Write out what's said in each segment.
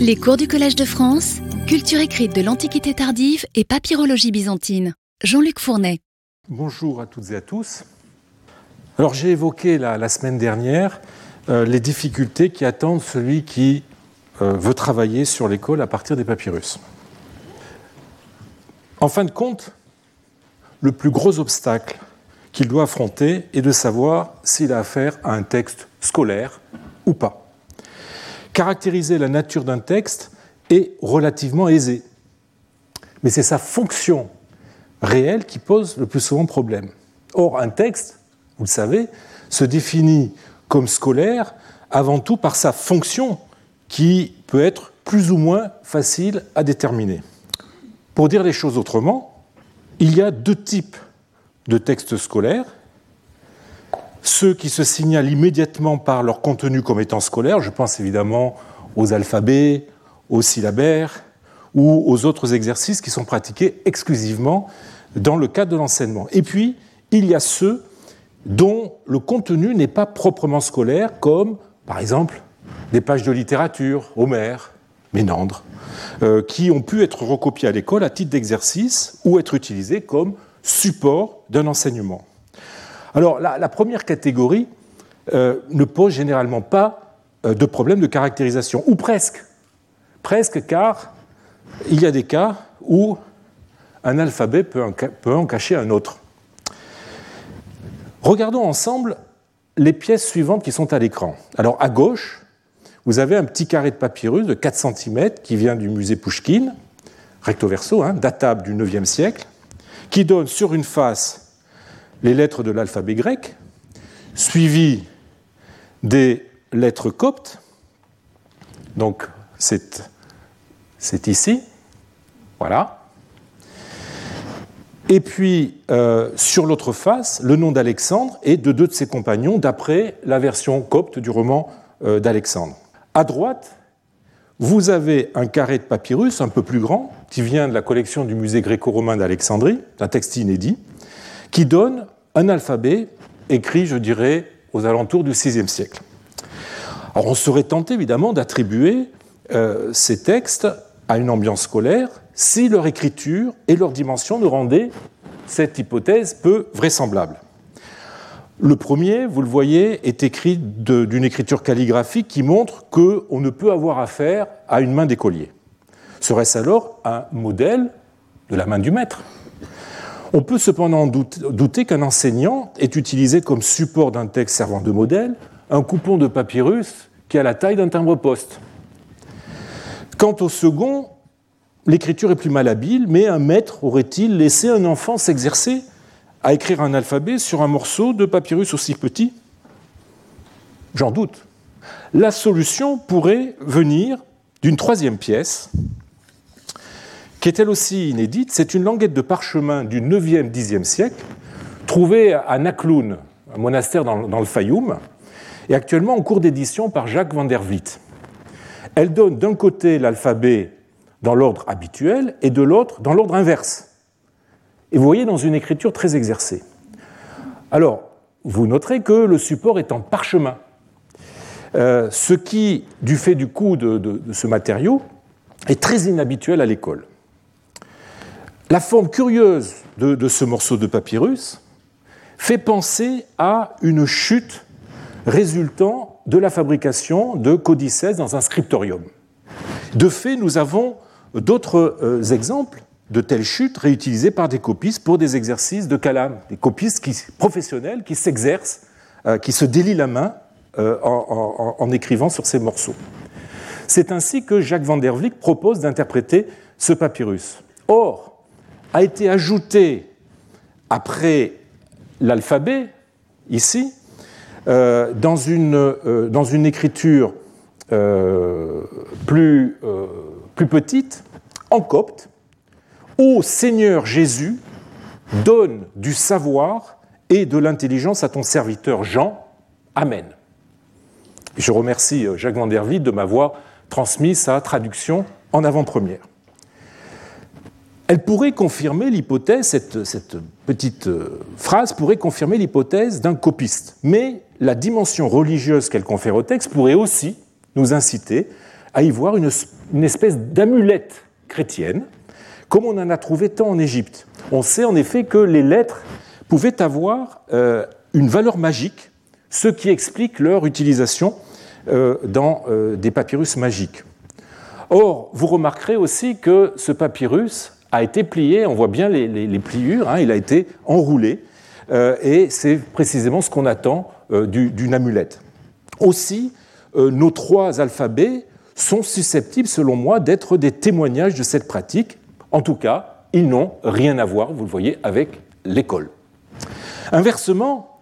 Les cours du Collège de France, culture écrite de l'Antiquité tardive et papyrologie byzantine. Jean-Luc Fournet. Bonjour à toutes et à tous. Alors j'ai évoqué la, semaine dernière euh, les difficultés qui attendent celui qui euh, veut travailler sur l'école à partir des papyrus. En fin de compte, le plus gros obstacle qu'il doit affronter est de savoir s'il a affaire à un texte scolaire ou pas. Caractériser la nature d'un texte est relativement aisé, mais c'est sa fonction réelle qui pose le plus souvent problème. Or, un texte, vous le savez, se définit comme scolaire avant tout par sa fonction qui peut être plus ou moins facile à déterminer. Pour dire les choses autrement, il y a deux types de textes scolaires. Ceux qui se signalent immédiatement par leur contenu comme étant scolaire, je pense évidemment aux alphabets, aux syllabaires ou aux autres exercices qui sont pratiqués exclusivement dans le cadre de l'enseignement. Et puis, il y a ceux dont le contenu n'est pas proprement scolaire, comme par exemple des pages de littérature, Homère, Ménandre, euh, qui ont pu être recopiées à l'école à titre d'exercice ou être utilisées comme support d'un enseignement. Alors la, première catégorie euh, ne pose généralement pas euh, de problème de caractérisation, ou presque. Presque car il y a des cas où un alphabet peut en cacher un autre. Regardons ensemble les pièces suivantes qui sont à l'écran. Alors à gauche, vous avez un petit carré de papyrus de 4 cm qui vient du musée Pouchkine, recto verso, hein, datable du IXe siècle, qui donne sur une face les lettres de l'alphabet grec, suivi des lettres coptes. Donc c'est ici, voilà. Et puis, euh, sur l'autre face, le nom d'Alexandre et de deux de ses compagnons, d'après la version copte du roman euh, d'Alexandre. À droite, vous avez un carré de papyrus un peu plus grand, qui vient de la collection du musée gréco-romain d'Alexandrie, un texte inédit, qui donne un alphabet écrit, je dirais, aux alentours du VIe siècle. Alors on serait tenté évidemment d'attribuer euh, ces textes à une ambiance scolaire si leur écriture et leur dimension nous rendaient cette hypothèse peu vraisemblable. Le premier, vous le voyez, est écrit d'une écriture calligraphique qui montre qu'on ne peut avoir affaire à une main d'écolier. Serait-ce alors un modèle de la main du maître? On peut cependant douter qu'un enseignant ait utilisé comme support d'un texte servant de modèle un coupon de papyrus qui a la taille d'un timbre-poste. Quant au second, l'écriture est plus malhabile, mais un maître aurait-il laissé un enfant s'exercer à écrire un alphabet sur un morceau de papyrus aussi petit? J'en doute. La solution pourrait venir d'une troisième pièce, qui est elle aussi inédite. C'est une languette de parchemin du 9e, 10e siècle, trouvée à Nakloun, un monastère dans, le Fayoum, et actuellement en cours d'édition par Jacques van der Vliet. Elle donne d'un côté l'alphabet dans l'ordre habituel et de l'autre dans l'ordre inverse. Et vous voyez dans une écriture très exercée. Alors, vous noterez que le support est en parchemin, euh, ce qui, du fait du coût de, ce matériau, est très inhabituel à l'école. La forme curieuse de, ce morceau de papyrus fait penser à une chute résultant de la fabrication de codices dans un scriptorium. De fait, nous avons d'autres euh, exemples de telles chutes réutilisées par des copistes pour des exercices de calame, des copistes professionnels qui s'exercent, euh, qui se délient la main euh, en, écrivant sur ces morceaux. C'est ainsi que Jacques van der Vliek propose d'interpréter ce papyrus. Or, a été ajouté après l'alphabet, ici, euh, dans, une, euh, dans, une, écriture euh, plus, plus petite, en copte, Ô Seigneur Jésus, donne du savoir et de l'intelligence à ton serviteur Jean. Amen. Je remercie Jacques Van der de m'avoir transmis sa traduction en avant-première. Elle pourrait confirmer l'hypothèse, cette, petite phrase pourrait confirmer l'hypothèse d'un copiste, mais la dimension religieuse qu'elle confère au texte pourrait aussi nous inciter à y voir une, espèce d'amulette chrétienne, comme on en a trouvé tant en Égypte. On sait en effet que les lettres pouvaient avoir euh, une valeur magique, ce qui explique leur utilisation euh, dans euh, des papyrus magiques. Or, vous remarquerez aussi que ce papyrus a été plié, on voit bien les, pliures, hein, il a été enroulé, et c'est précisément ce qu'on attend d'une amulette. Aussi, nos trois alphabets sont susceptibles, selon moi, d'être des témoignages de cette pratique. En tout cas, ils n'ont rien à voir, vous le voyez, avec l'école. Inversement,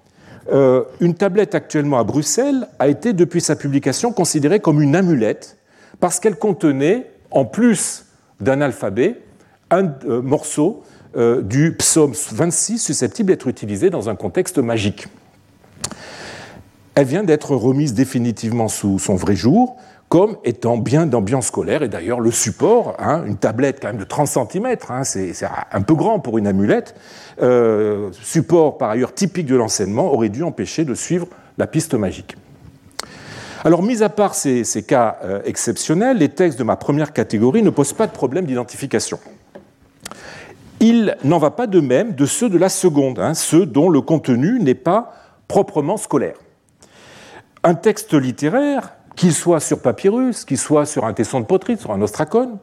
euh, une tablette actuellement à Bruxelles a été, depuis sa publication, considérée comme une amulette parce qu'elle contenait, en plus d'un alphabet, un euh, morceau euh, du psaume 26 susceptible d'être utilisé dans un contexte magique. Elle vient d'être remise définitivement sous son vrai jour, comme étant bien d'ambiance scolaire. Et d'ailleurs, le support, hein, une tablette quand même de 30 cm, hein, c'est un peu grand pour une amulette, euh, support par ailleurs typique de l'enseignement, aurait dû empêcher de suivre la piste magique. Alors, mis à part ces, cas exceptionnels, les textes de ma première catégorie ne posent pas de problème d'identification. Il n'en va pas de même de ceux de la seconde, hein, ceux dont le contenu n'est pas proprement scolaire. Un texte littéraire qu'il soit sur papyrus, qu'il soit sur un tesson de poterie, sur un ostracone,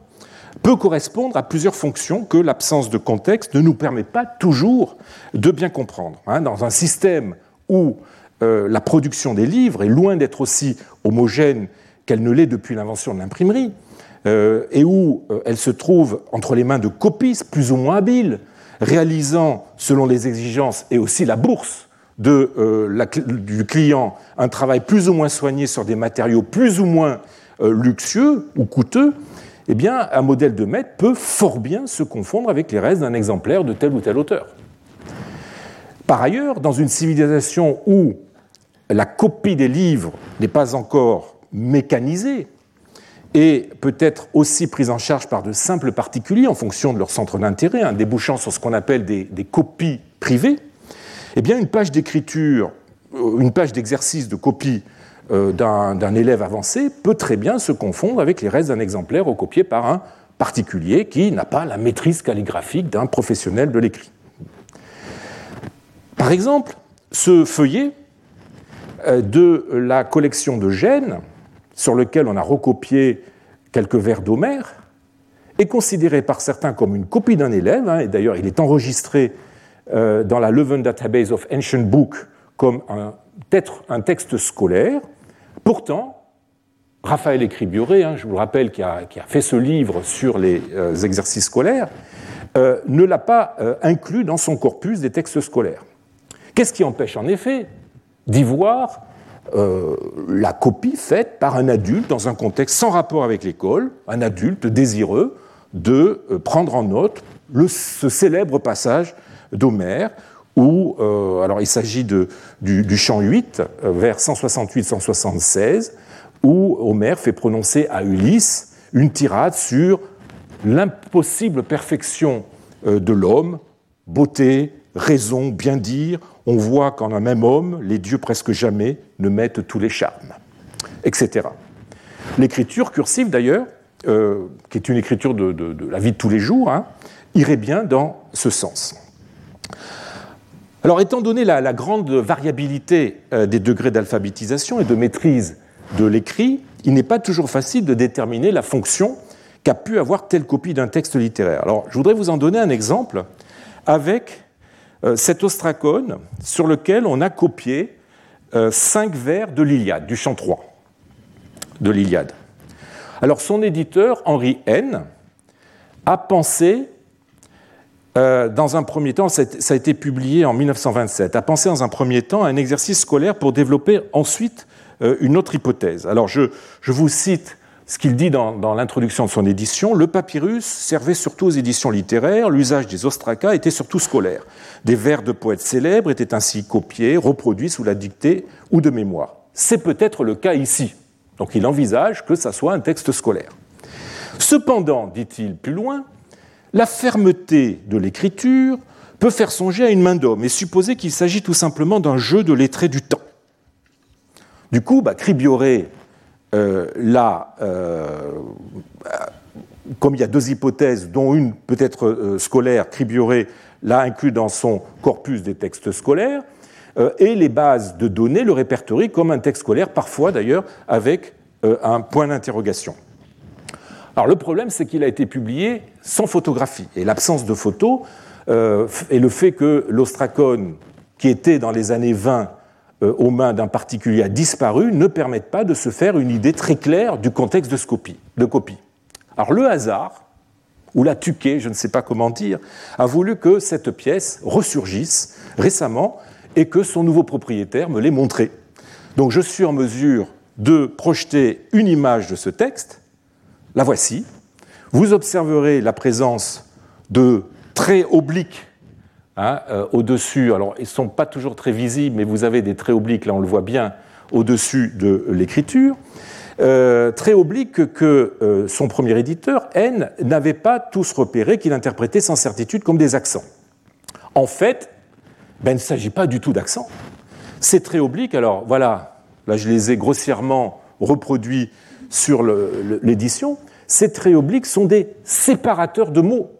peut correspondre à plusieurs fonctions que l'absence de contexte ne nous permet pas toujours de bien comprendre. Hein. Dans un système où euh, la production des livres est loin d'être aussi homogène qu'elle ne l'est depuis l'invention de l'imprimerie, et où euh, elle se trouve entre les mains de copistes plus ou moins habiles, réalisant, selon les exigences et aussi la bourse euh, du client un travail plus ou moins soigné sur des matériaux plus ou moins euh, luxueux ou coûteux, eh bien, un modèle de maître peut fort bien se confondre avec les restes d'un exemplaire de tel ou tel auteur. Par ailleurs, dans une civilisation où la copie des livres n'est pas encore mécanisée et peut être aussi prise en charge par de simples particuliers en fonction de leur centre d'intérêt, hein, débouchant sur ce qu'on appelle des copies privées, eh bien, une page d'écriture, euh, une page d'exercice de copie euh, d'un élève avancé peut très bien se confondre avec les restes d'un exemplaire recopié par un particulier qui n'a pas la maîtrise calligraphique d'un professionnel de l'écrit. Par exemple, ce feuillet euh, de la collection de Gênes, sur lequel on a recopié quelques vers d'Homère, est considéré par certains comme une copie d'un élève, hein, et d'ailleurs il est enregistré euh, dans la Leuven Database of Ancient Books comme un, un texte scolaire. Pourtant, Raphaël Écribioré, hein, je vous le rappelle, qui a, fait ce livre sur les euh, exercices scolaires, euh, ne l'a pas inclus dans son corpus des textes scolaires. Qu'est-ce qui empêche en effet d'y voir la copie faite par un adulte dans un contexte sans rapport avec l'école, un adulte désireux de prendre en note ce célèbre passage d'Homère, où euh, alors il s'agit du, du, chant 8, euh, vers 168-176, où Homère fait prononcer à Ulysse une tirade sur l'impossible perfection euh, de l'homme, beauté, raison, bien dire. On voit qu'en un même homme, les dieux presque jamais ne mettent tous les charmes, etc. L'écriture cursive, d'ailleurs, qui est une écriture de, la vie de tous les jours, hein, irait bien dans ce sens. Alors, étant donné la, grande variabilité euh, des degrés d'alphabétisation et de maîtrise de l'écrit, il n'est pas toujours facile de déterminer la fonction qu'a pu avoir telle copie d'un texte littéraire. Alors, je voudrais vous en donner un exemple avec euh, cet ostracone sur lequel on a copié euh, cinq vers de l'Iliade, du chant 3 de l'Iliade. Alors, son éditeur, Henri N., a pensé euh, dans un premier temps, ça a été publié en 1927, a pensé dans un premier temps à un exercice scolaire pour développer ensuite euh, une autre hypothèse. Alors je, vous cite ce qu'il dit dans, l'introduction de son édition. Le papyrus servait surtout aux éditions littéraires, l'usage des ostracas était surtout scolaire. Des vers de poètes célèbres étaient ainsi copiés, reproduits sous la dictée ou de mémoire. C'est peut-être le cas ici. Donc il envisage que ça soit un texte scolaire. Cependant, dit-il plus loin, la fermeté de l'écriture peut faire songer à une main d'homme et supposer qu'il s'agit tout simplement d'un jeu de lettrés du temps. Du coup, bah, là, comme il y a deux hypothèses, dont une peut-être scolaire, Cribioré l'a inclus dans son corpus des textes scolaires, et les bases de données le répertorient comme un texte scolaire, parfois d'ailleurs avec un point d'interrogation. Alors le problème, c'est qu'il a été publié sans photographie. Et l'absence de photos euh, et le fait que l'ostracone, qui était dans les années 20 euh, aux mains d'un particulier, a disparu, ne permettent pas de se faire une idée très claire du contexte de, copie. De copie. Alors le hasard, ou la tuquée, je ne sais pas comment dire, a voulu que cette pièce ressurgisse récemment et que son nouveau propriétaire me l'ait montré. Donc je suis en mesure de projeter une image de ce texte la voici. Vous observerez la présence de traits obliques hein, euh, au-dessus. Alors, ils ne sont pas toujours très visibles, mais vous avez des traits obliques, là on le voit bien, au-dessus de l'écriture. Euh, traits obliques que euh, son premier éditeur, N, n'avait pas tous repérés, qu'il interprétait sans certitude comme des accents. En fait, ben, il ne s'agit pas du tout d'accents. Ces traits obliques, alors voilà, là je les ai grossièrement reproduits sur l'édition, ces traits obliques sont des séparateurs de mots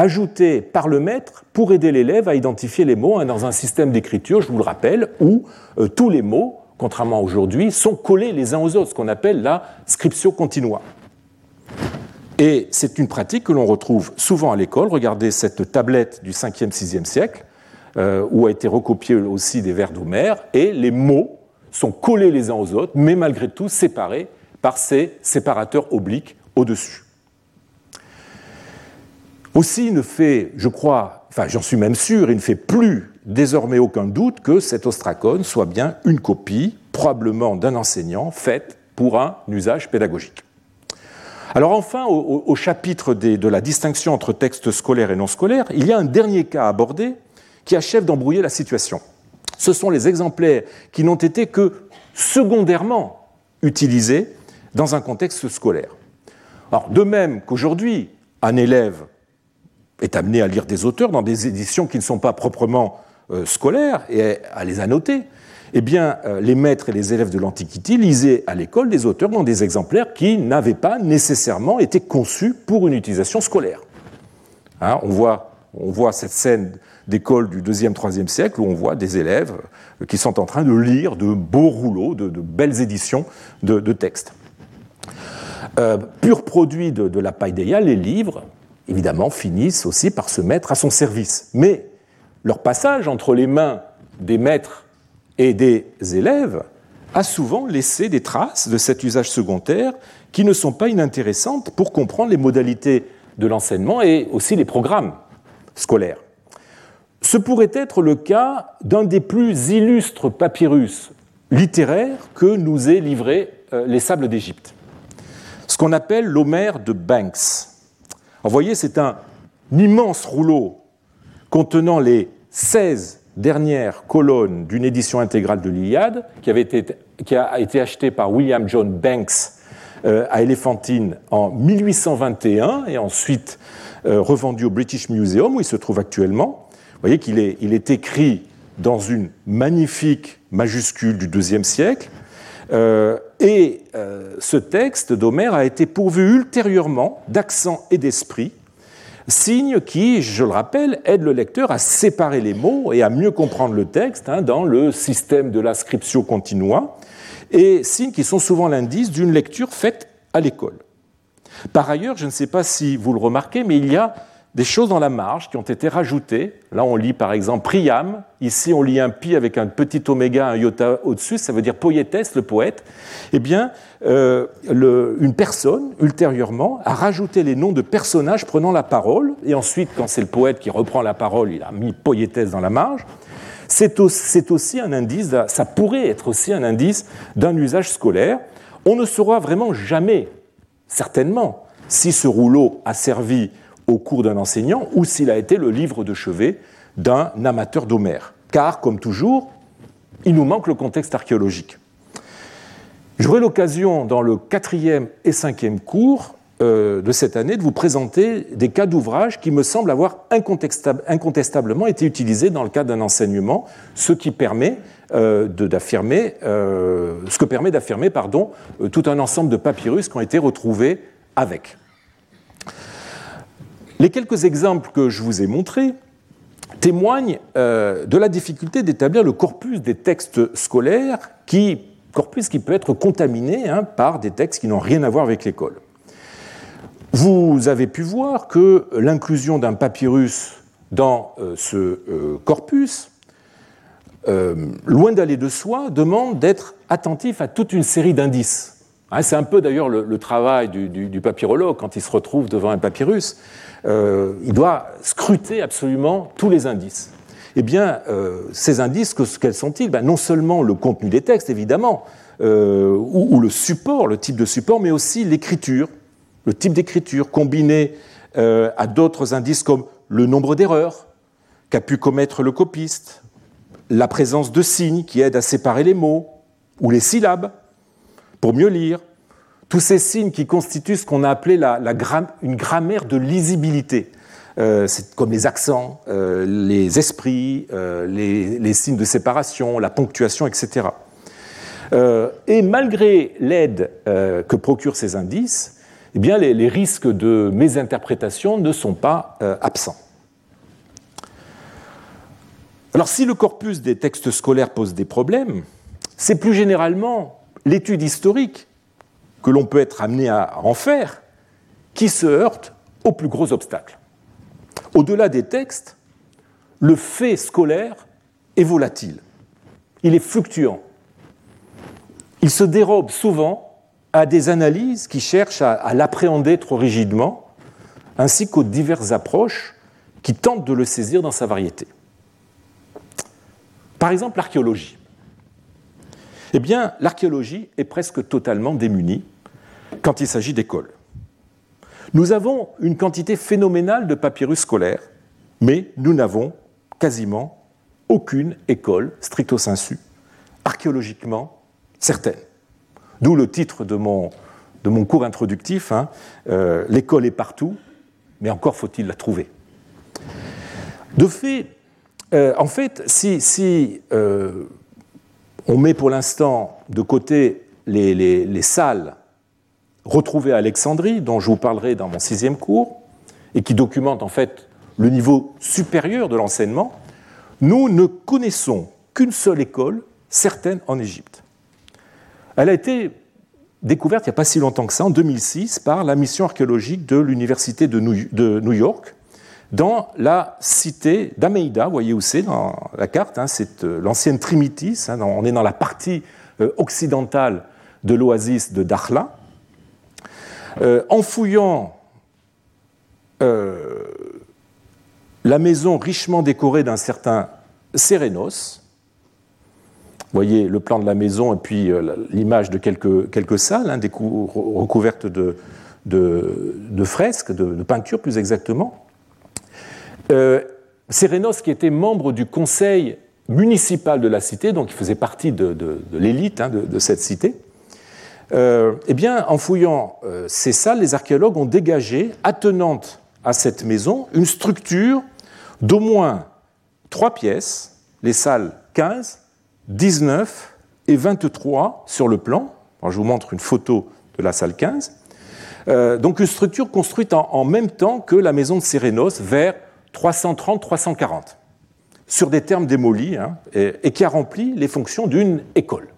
ajoutés par le maître pour aider l'élève à identifier les mots hein, dans un système d'écriture, je vous le rappelle, où euh, tous les mots, contrairement à aujourd'hui, sont collés les uns aux autres, ce qu'on appelle la scriptio continua. Et c'est une pratique que l'on retrouve souvent à l'école. Regardez cette tablette du 5e, 6e siècle, euh, où a été recopié aussi des vers d'Homère, et les mots sont collés les uns aux autres, mais malgré tout séparés par ces séparateurs obliques au-dessus. Aussi, il ne fait, je crois, enfin j'en suis même sûr, il ne fait plus désormais aucun doute que cet ostracone soit bien une copie, probablement d'un enseignant, faite pour un usage pédagogique. Alors enfin, au, chapitre de la distinction entre texte scolaire et non scolaire, il y a un dernier cas abordé qui achève d'embrouiller la situation. Ce sont les exemplaires qui n'ont été que secondairement utilisés dans un contexte scolaire. Alors, de même qu'aujourd'hui, un élève est amené à lire des auteurs dans des éditions qui ne sont pas proprement euh, scolaires et à les annoter, eh bien, euh, les maîtres et les élèves de l'Antiquité lisaient à l'école des auteurs dans des exemplaires qui n'avaient pas nécessairement été conçus pour une utilisation scolaire. Hein, on, voit, cette scène d'école du 2e, 3e siècle où on voit des élèves euh, qui sont en train de lire de beaux rouleaux, de, belles éditions de, textes. Pur produit de, la païdéia, les livres, évidemment, finissent aussi par se mettre à son service. Mais leur passage entre les mains des maîtres et des élèves a souvent laissé des traces de cet usage secondaire qui ne sont pas inintéressantes pour comprendre les modalités de l'enseignement et aussi les programmes scolaires. Ce pourrait être le cas d'un des plus illustres papyrus littéraires que nous aient livré euh, les sables d'Égypte ce qu'on appelle l'Homère de Banks. Vous voyez, c'est un immense rouleau contenant les 16 dernières colonnes d'une édition intégrale de l'Iliade qui, a été achetée par William John Banks euh, à Elephantine en 1821 et ensuite euh, revendu au British Museum où il se trouve actuellement. Vous voyez qu'il est, il est écrit dans une magnifique majuscule du IIe siècle euh, et euh, ce texte d'Homère a été pourvu ultérieurement d'accent et d'esprit, signe qui, je le rappelle, aide le lecteur à séparer les mots et à mieux comprendre le texte hein, dans le système de l'inscription continua, et signes qui sont souvent l'indice d'une lecture faite à l'école. Par ailleurs, je ne sais pas si vous le remarquez, mais il y a des choses dans la marge qui ont été rajoutées. Là, on lit par exemple Priam. Ici, on lit un pi avec un petit oméga, un iota au-dessus. Ça veut dire poétesse, le poète. Eh bien, euh, une personne, ultérieurement, a rajouté les noms de personnages prenant la parole. Et ensuite, quand c'est le poète qui reprend la parole, il a mis poétesse dans la marge. C'est aussi un indice, ça pourrait être aussi un indice d'un usage scolaire. On ne saura vraiment jamais, certainement, si ce rouleau a servi au cours d'un enseignant ou s'il a été le livre de chevet d'un amateur d'Homère. Car, comme toujours, il nous manque le contexte archéologique. J'aurai l'occasion, dans le quatrième et cinquième cours, euh, de cette année de vous présenter des cas d'ouvrages qui me semblent avoir incontestablement été utilisés dans le cadre d'un enseignement, ce qui permet euh, d'affirmer, euh, ce que permet d'affirmer, pardon, tout un ensemble de papyrus qui ont été retrouvés avec. Les quelques exemples que je vous ai montrés témoignent de la difficulté d'établir le corpus des textes scolaires, corpus qui peut être contaminé hein, par des textes qui n'ont rien à voir avec l'école. Vous avez pu voir que l'inclusion d'un papyrus dans euh, ce euh, corpus, euh, loin d'aller de soi, demande d'être attentif à toute une série d'indices. Hein, c'est un peu d'ailleurs le, travail du, papyrologue quand il se retrouve devant un papyrus. Il doit scruter absolument tous les indices. Eh bien, ces indices, quels sont-ils? Ben, Non seulement le contenu des textes, évidemment, ou, le support, le type de support, mais aussi l'écriture, le type d'écriture combiné euh, à d'autres indices comme le nombre d'erreurs qu'a pu commettre le copiste, la présence de signes qui aident à séparer les mots ou les syllabes pour mieux lire, tous ces signes qui constituent ce qu'on a appelé la, une grammaire de lisibilité. Euh, comme les accents, euh, les esprits, les, les, signes de séparation, la ponctuation, etc. et malgré l'aide que procurent ces indices, eh bien, les, risques de mésinterprétation ne sont pas euh, absents. Alors, si le corpus des textes scolaires pose des problèmes, c'est plus généralement l'étude historique que l'on peut être amené à en faire qui se heurte aux plus gros obstacles. Au-delà des textes, le fait scolaire est volatile, il est fluctuant, il se dérobe souvent à des analyses qui cherchent à, l'appréhender trop rigidement, ainsi qu'aux diverses approches qui tentent de le saisir dans sa variété. Par exemple, l'archéologie. Eh bien, l'archéologie est presque totalement démunie quand il s'agit d'écoles. Nous avons une quantité phénoménale de papyrus scolaires, mais nous n'avons quasiment aucune école stricto sensu, archéologiquement certaine. D'où le titre de mon, cours introductif, hein, euh, L'école est partout, mais encore faut-il la trouver. De fait, euh, en fait, si, si euh, on met pour l'instant de côté les, les, salles retrouvées à Alexandrie, dont je vous parlerai dans mon sixième cours, et qui documentent en fait le niveau supérieur de l'enseignement, nous ne connaissons qu'une seule école, certaine en Égypte. Elle a été découverte il n'y a pas si longtemps que ça, en 2006, par la mission archéologique de l'Université de New York, dans la cité d'Ameida, vous voyez où c'est dans la carte, hein, c'est euh, l'ancienne Trimitis, hein, on est dans la partie euh, occidentale de l'oasis de Dakhla. Euh, en fouillant la maison richement décorée d'un certain Sérénos, vous voyez le plan de la maison et puis l'image de quelques, salles, hein, recouvertes de, fresques, de, peintures plus exactement. Euh, qui était membre du conseil municipal de la cité, donc il faisait partie de, l'élite hein, de, cette cité, euh, eh bien, en fouillant ces salles, les archéologues ont dégagé, attenante à cette maison, une structure d'au moins trois pièces, les salles 15, 19 et 23 sur le plan. je vous montre une photo de la salle 15. Euh, donc une structure construite en, même temps que la maison de Sérénos vers 330-340, sur des termes démolis, hein, et, qui a rempli les fonctions d'une école.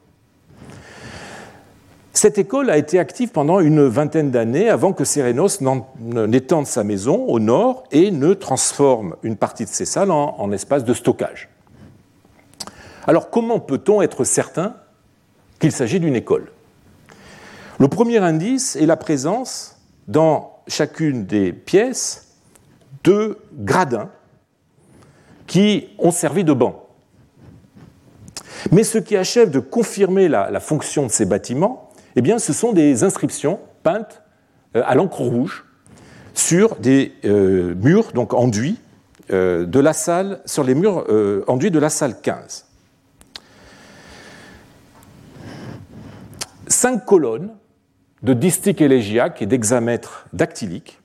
Cette école a été active pendant une vingtaine d'années avant que Sérénos n'étende sa maison au nord et ne transforme une partie de ses salles en espace de stockage. Alors comment peut-on être certain qu'il s'agit d'une école? Le premier indice est la présence dans chacune des pièces de gradins qui ont servi de banc. Mais ce qui achève de confirmer la, fonction de ces bâtiments, eh bien, ce sont des inscriptions peintes euh, à l'encre rouge sur des euh, murs donc enduits euh, de la salle, sur les murs enduits de la salle 15. cinq colonnes de distiques élégiaques et d'hexamètres dactyliques,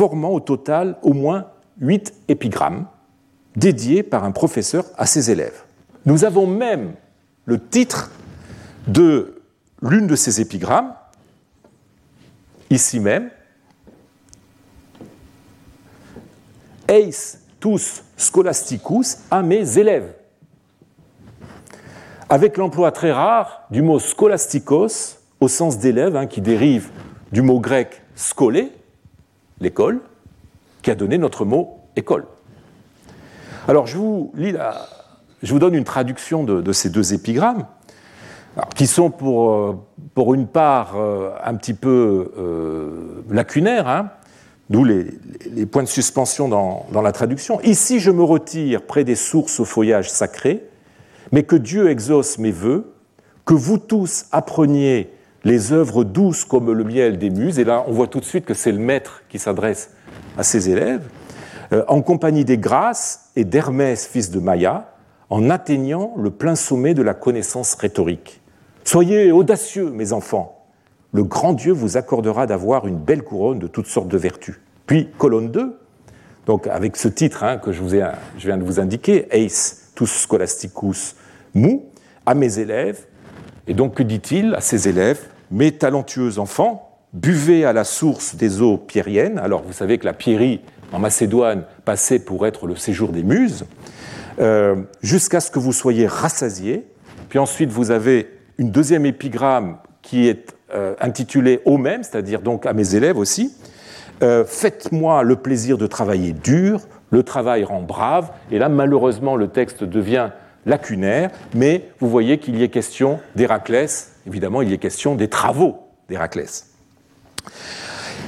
formant au total au moins huit épigrammes dédiés par un professeur à ses élèves. Nous avons même le titre de l'une de ces épigrammes, ici même, Eis tous scholasticus à mes élèves, avec l'emploi très rare du mot scholastikos au sens d'élève, hein, qui dérive du mot grec scolé, l'école, qui a donné notre mot école. Alors je vous, lis je vous donne une traduction de, ces deux épigrammes, qui sont pour, euh, une part euh, un petit peu euh, lacunaires, hein, d'où les, points de suspension dans, dans, la traduction. Ici je me retire près des sources au feuillage sacré, mais que Dieu exauce mes voeux, que vous tous appreniez les œuvres douces comme le miel des muses, et là on voit tout de suite que c'est le maître qui s'adresse à ses élèves, euh, en compagnie des Grâces et d'Hermès, fils de Maïa, en atteignant le plein sommet de la connaissance rhétorique. Soyez audacieux, mes enfants. Le grand Dieu vous accordera d'avoir une belle couronne de toutes sortes de vertus. Puis, colonne 2, donc avec ce titre hein, que je, viens de vous indiquer, Eis tous scholasticus mu, à mes élèves, et donc, que dit-il à ses élèves? Mes talentueux enfants, buvez à la source des eaux pierriennes. Alors, vous savez que la pierrie en Macédoine passait pour être le séjour des muses, euh, jusqu'à ce que vous soyez rassasiés. Puis ensuite, vous avez une deuxième épigramme qui est euh, intitulée au même, c'est-à-dire donc à mes élèves aussi. Euh, faites-moi le plaisir de travailler dur, le travail rend brave. Et là, malheureusement, le texte devient lacunaire, mais vous voyez qu'il y est question d'Héraclès, évidemment, il est question des travaux d'Héraclès.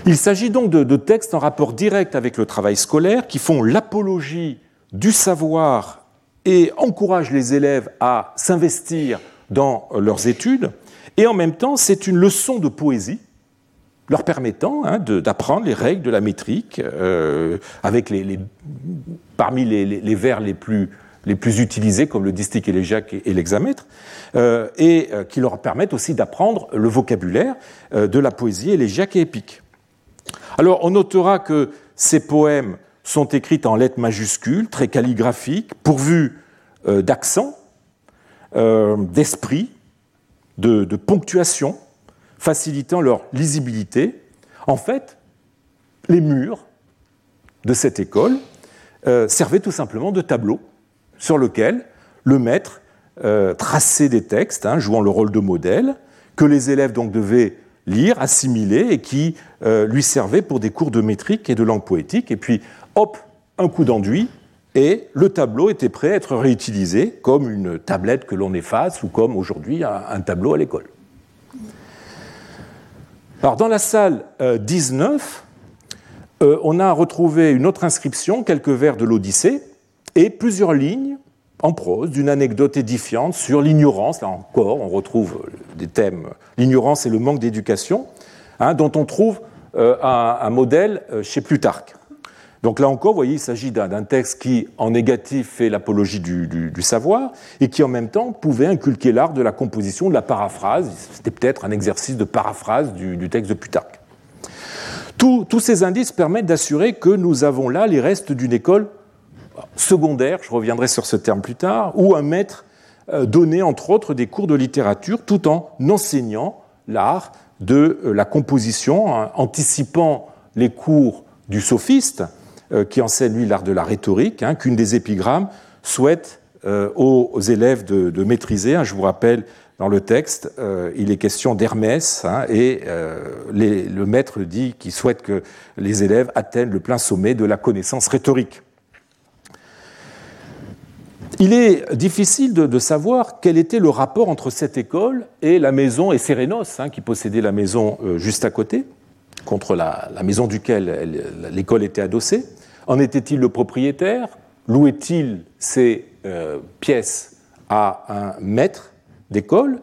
Il s'agit donc de, textes en rapport direct avec le travail scolaire qui font l'apologie du savoir et encouragent les élèves à s'investir dans leurs études. Et en même temps, c'est une leçon de poésie leur permettant hein, d'apprendre les règles de la métrique euh, avec parmi les vers les plus les plus utilisés, comme le distique élégiaque et l'hexamètre, euh, et euh, qui leur permettent aussi d'apprendre le vocabulaire euh, de la poésie élégiaque et épique. Alors, on notera que ces poèmes sont écrits en lettres majuscules, très calligraphiques, pourvus d'accent, d'esprit, de, de ponctuation, facilitant leur lisibilité. En fait, les murs de cette école servaient tout simplement de tableaux sur lequel le maître euh, traçait des textes, hein, jouant le rôle de modèle, que les élèves devaient lire, assimiler, et qui euh, lui servaient pour des cours de métrique et de langue poétique. Et puis, hop, un coup d'enduit, et le tableau était prêt à être réutilisé comme une tablette que l'on efface ou comme aujourd'hui un, tableau à l'école. Alors, dans la salle 19, euh, on a retrouvé une autre inscription, quelques vers de l'Odyssée, et plusieurs lignes en prose d'une anecdote édifiante sur l'ignorance. Là encore, on retrouve des thèmes, l'ignorance et le manque d'éducation, hein, dont on trouve euh, un, modèle euh, chez Plutarque. Donc là encore, vous voyez, il s'agit d'un texte qui, en négatif, fait l'apologie du, savoir et qui, en même temps, pouvait inculquer l'art de la composition, de la paraphrase. C'était peut-être un exercice de paraphrase du, texte de Plutarque. tous ces indices permettent d'assurer que nous avons là les restes d'une école secondaire, je reviendrai sur ce terme plus tard, où un maître euh, donnait entre autres des cours de littérature tout en enseignant l'art de euh, la composition, hein, anticipant les cours du sophiste, euh, qui enseigne lui l'art de la rhétorique, hein, qu'une des épigrammes souhaite aux élèves de, maîtriser. Hein. Je vous rappelle, dans le texte, il est question d'Hermès, et le maître dit qu'il souhaite que les élèves atteignent le plein sommet de la connaissance rhétorique. Il est difficile de, savoir quel était le rapport entre cette école et la maison et Sérénos, hein, qui possédait la maison euh, juste à côté, contre la, maison duquel l'école était adossée. En était-il le propriétaire? Louait-il ses euh, pièces à un maître d'école?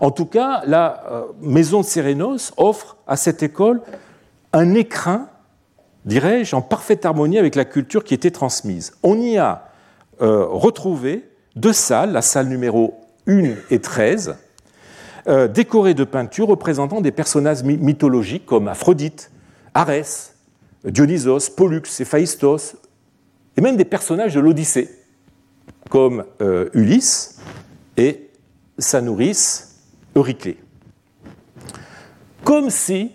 En tout cas, la euh, maison de Sérénos offre à cette école un écrin, dirais-je, en parfaite harmonie avec la culture qui était transmise. On y a euh, retrouver deux salles, la salle numéro 1 et 13, décorés de peintures représentant des personnages mythologiques comme Aphrodite, Arès, Dionysos, Pollux, Héphaïstos, et même des personnages de l'Odyssée, comme Ulysse et sa nourrice Euryclée. Comme si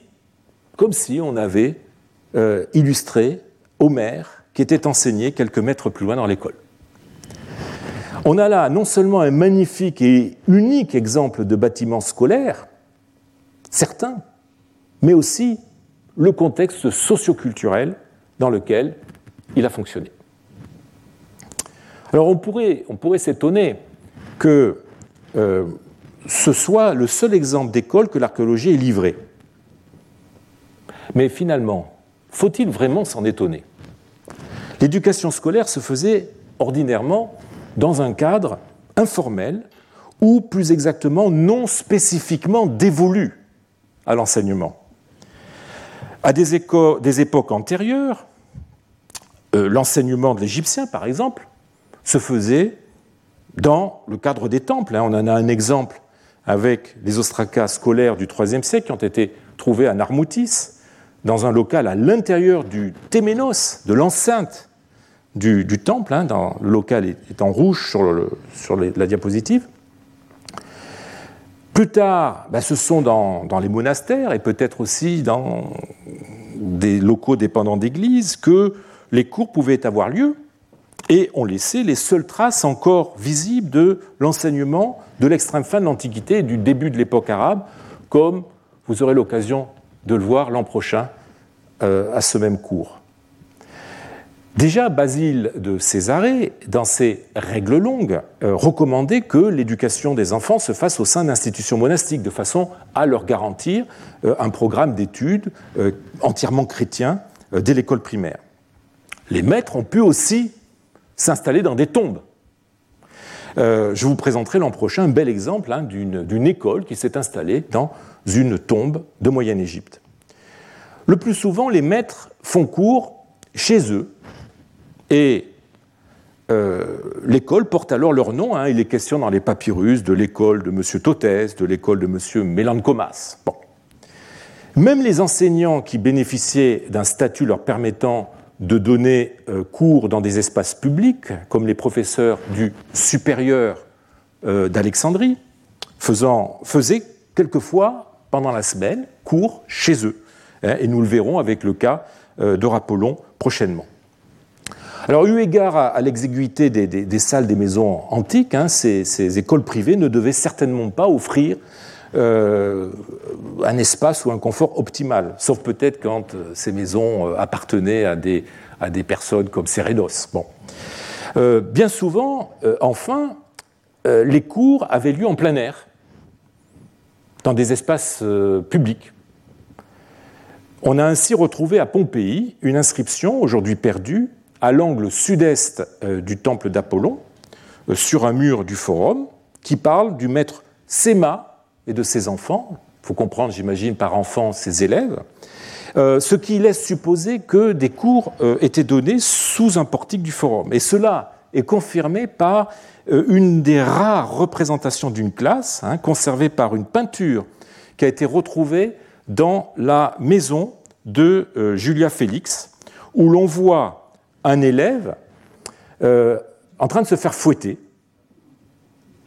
on avait illustré Homère qui était enseigné quelques mètres plus loin dans l'école. On a là non seulement un magnifique et unique exemple de bâtiment scolaire, certain, mais aussi le contexte socioculturel dans lequel il a fonctionné. Alors on pourrait, on pourrait s'étonner que euh, ce soit le seul exemple d'école que l'archéologie ait livré. Mais finalement, faut-il vraiment s'en étonner? L'éducation scolaire se faisait ordinairement dans un cadre informel ou plus exactement non spécifiquement dévolu à l'enseignement. À des, époques antérieures, euh, l'enseignement de l'égyptien, par exemple, se faisait dans le cadre des temples. Hein. On en a un exemple avec les ostracas scolaires du IIIe siècle qui ont été trouvés à Narmoutis, dans un local à l'intérieur du Téménos, de l'enceinte du, temple, hein, le local est, en rouge sur, la diapositive. Plus tard, ben, ce sont dans, les monastères et peut-être aussi dans des locaux dépendants d'églises que les cours pouvaient avoir lieu et ont laissé les seules traces encore visibles de l'enseignement de l'extrême fin de l'Antiquité et du début de l'époque arabe, comme vous aurez l'occasion de le voir l'an prochain euh, à ce même cours. Déjà, Basile de Césarée, dans ses règles longues, euh, recommandait que l'éducation des enfants se fasse au sein d'institutions monastiques, de façon à leur garantir euh, un programme d'études euh, entièrement chrétien dès l'école primaire. Les maîtres ont pu aussi s'installer dans des tombes. je vous présenterai l'an prochain un bel exemple hein, d'une école qui s'est installée dans une tombe de Moyenne-Égypte. Le plus souvent, les maîtres font cours chez eux, et euh, l'école porte alors leur nom. Hein. il est question dans les papyrus de l'école de M. Totès, de l'école de M. Mélancomas. Même les enseignants qui bénéficiaient d'un statut leur permettant de donner euh, cours dans des espaces publics, comme les professeurs du supérieur euh, d'Alexandrie, faisaient quelquefois, pendant la semaine, cours chez eux. Hein, et nous le verrons avec le cas de Rapollon prochainement. Alors, eu égard à, l'exiguïté des, salles des maisons antiques, hein, ces, écoles privées ne devaient certainement pas offrir euh, un espace ou un confort optimal, sauf peut-être quand euh, ces maisons euh, appartenaient à des, à des personnes comme Sérénos. Bon. bien souvent, enfin, les cours avaient lieu en plein air, dans des espaces publics. On a ainsi retrouvé à Pompéi une inscription, aujourd'hui perdue, à l'angle sud-est euh, du temple d'Apollon, euh, sur un mur du forum, qui parle du maître Séma et de ses enfants. Il faut comprendre, j'imagine, par enfants ses élèves. Euh, ce qui laisse supposer que des cours étaient donnés sous un portique du forum. Et cela est confirmé par une des rares représentations d'une classe, hein, conservée par une peinture qui a été retrouvée dans la maison de Julia Félix, où l'on voit un élève euh, en train de se faire fouetter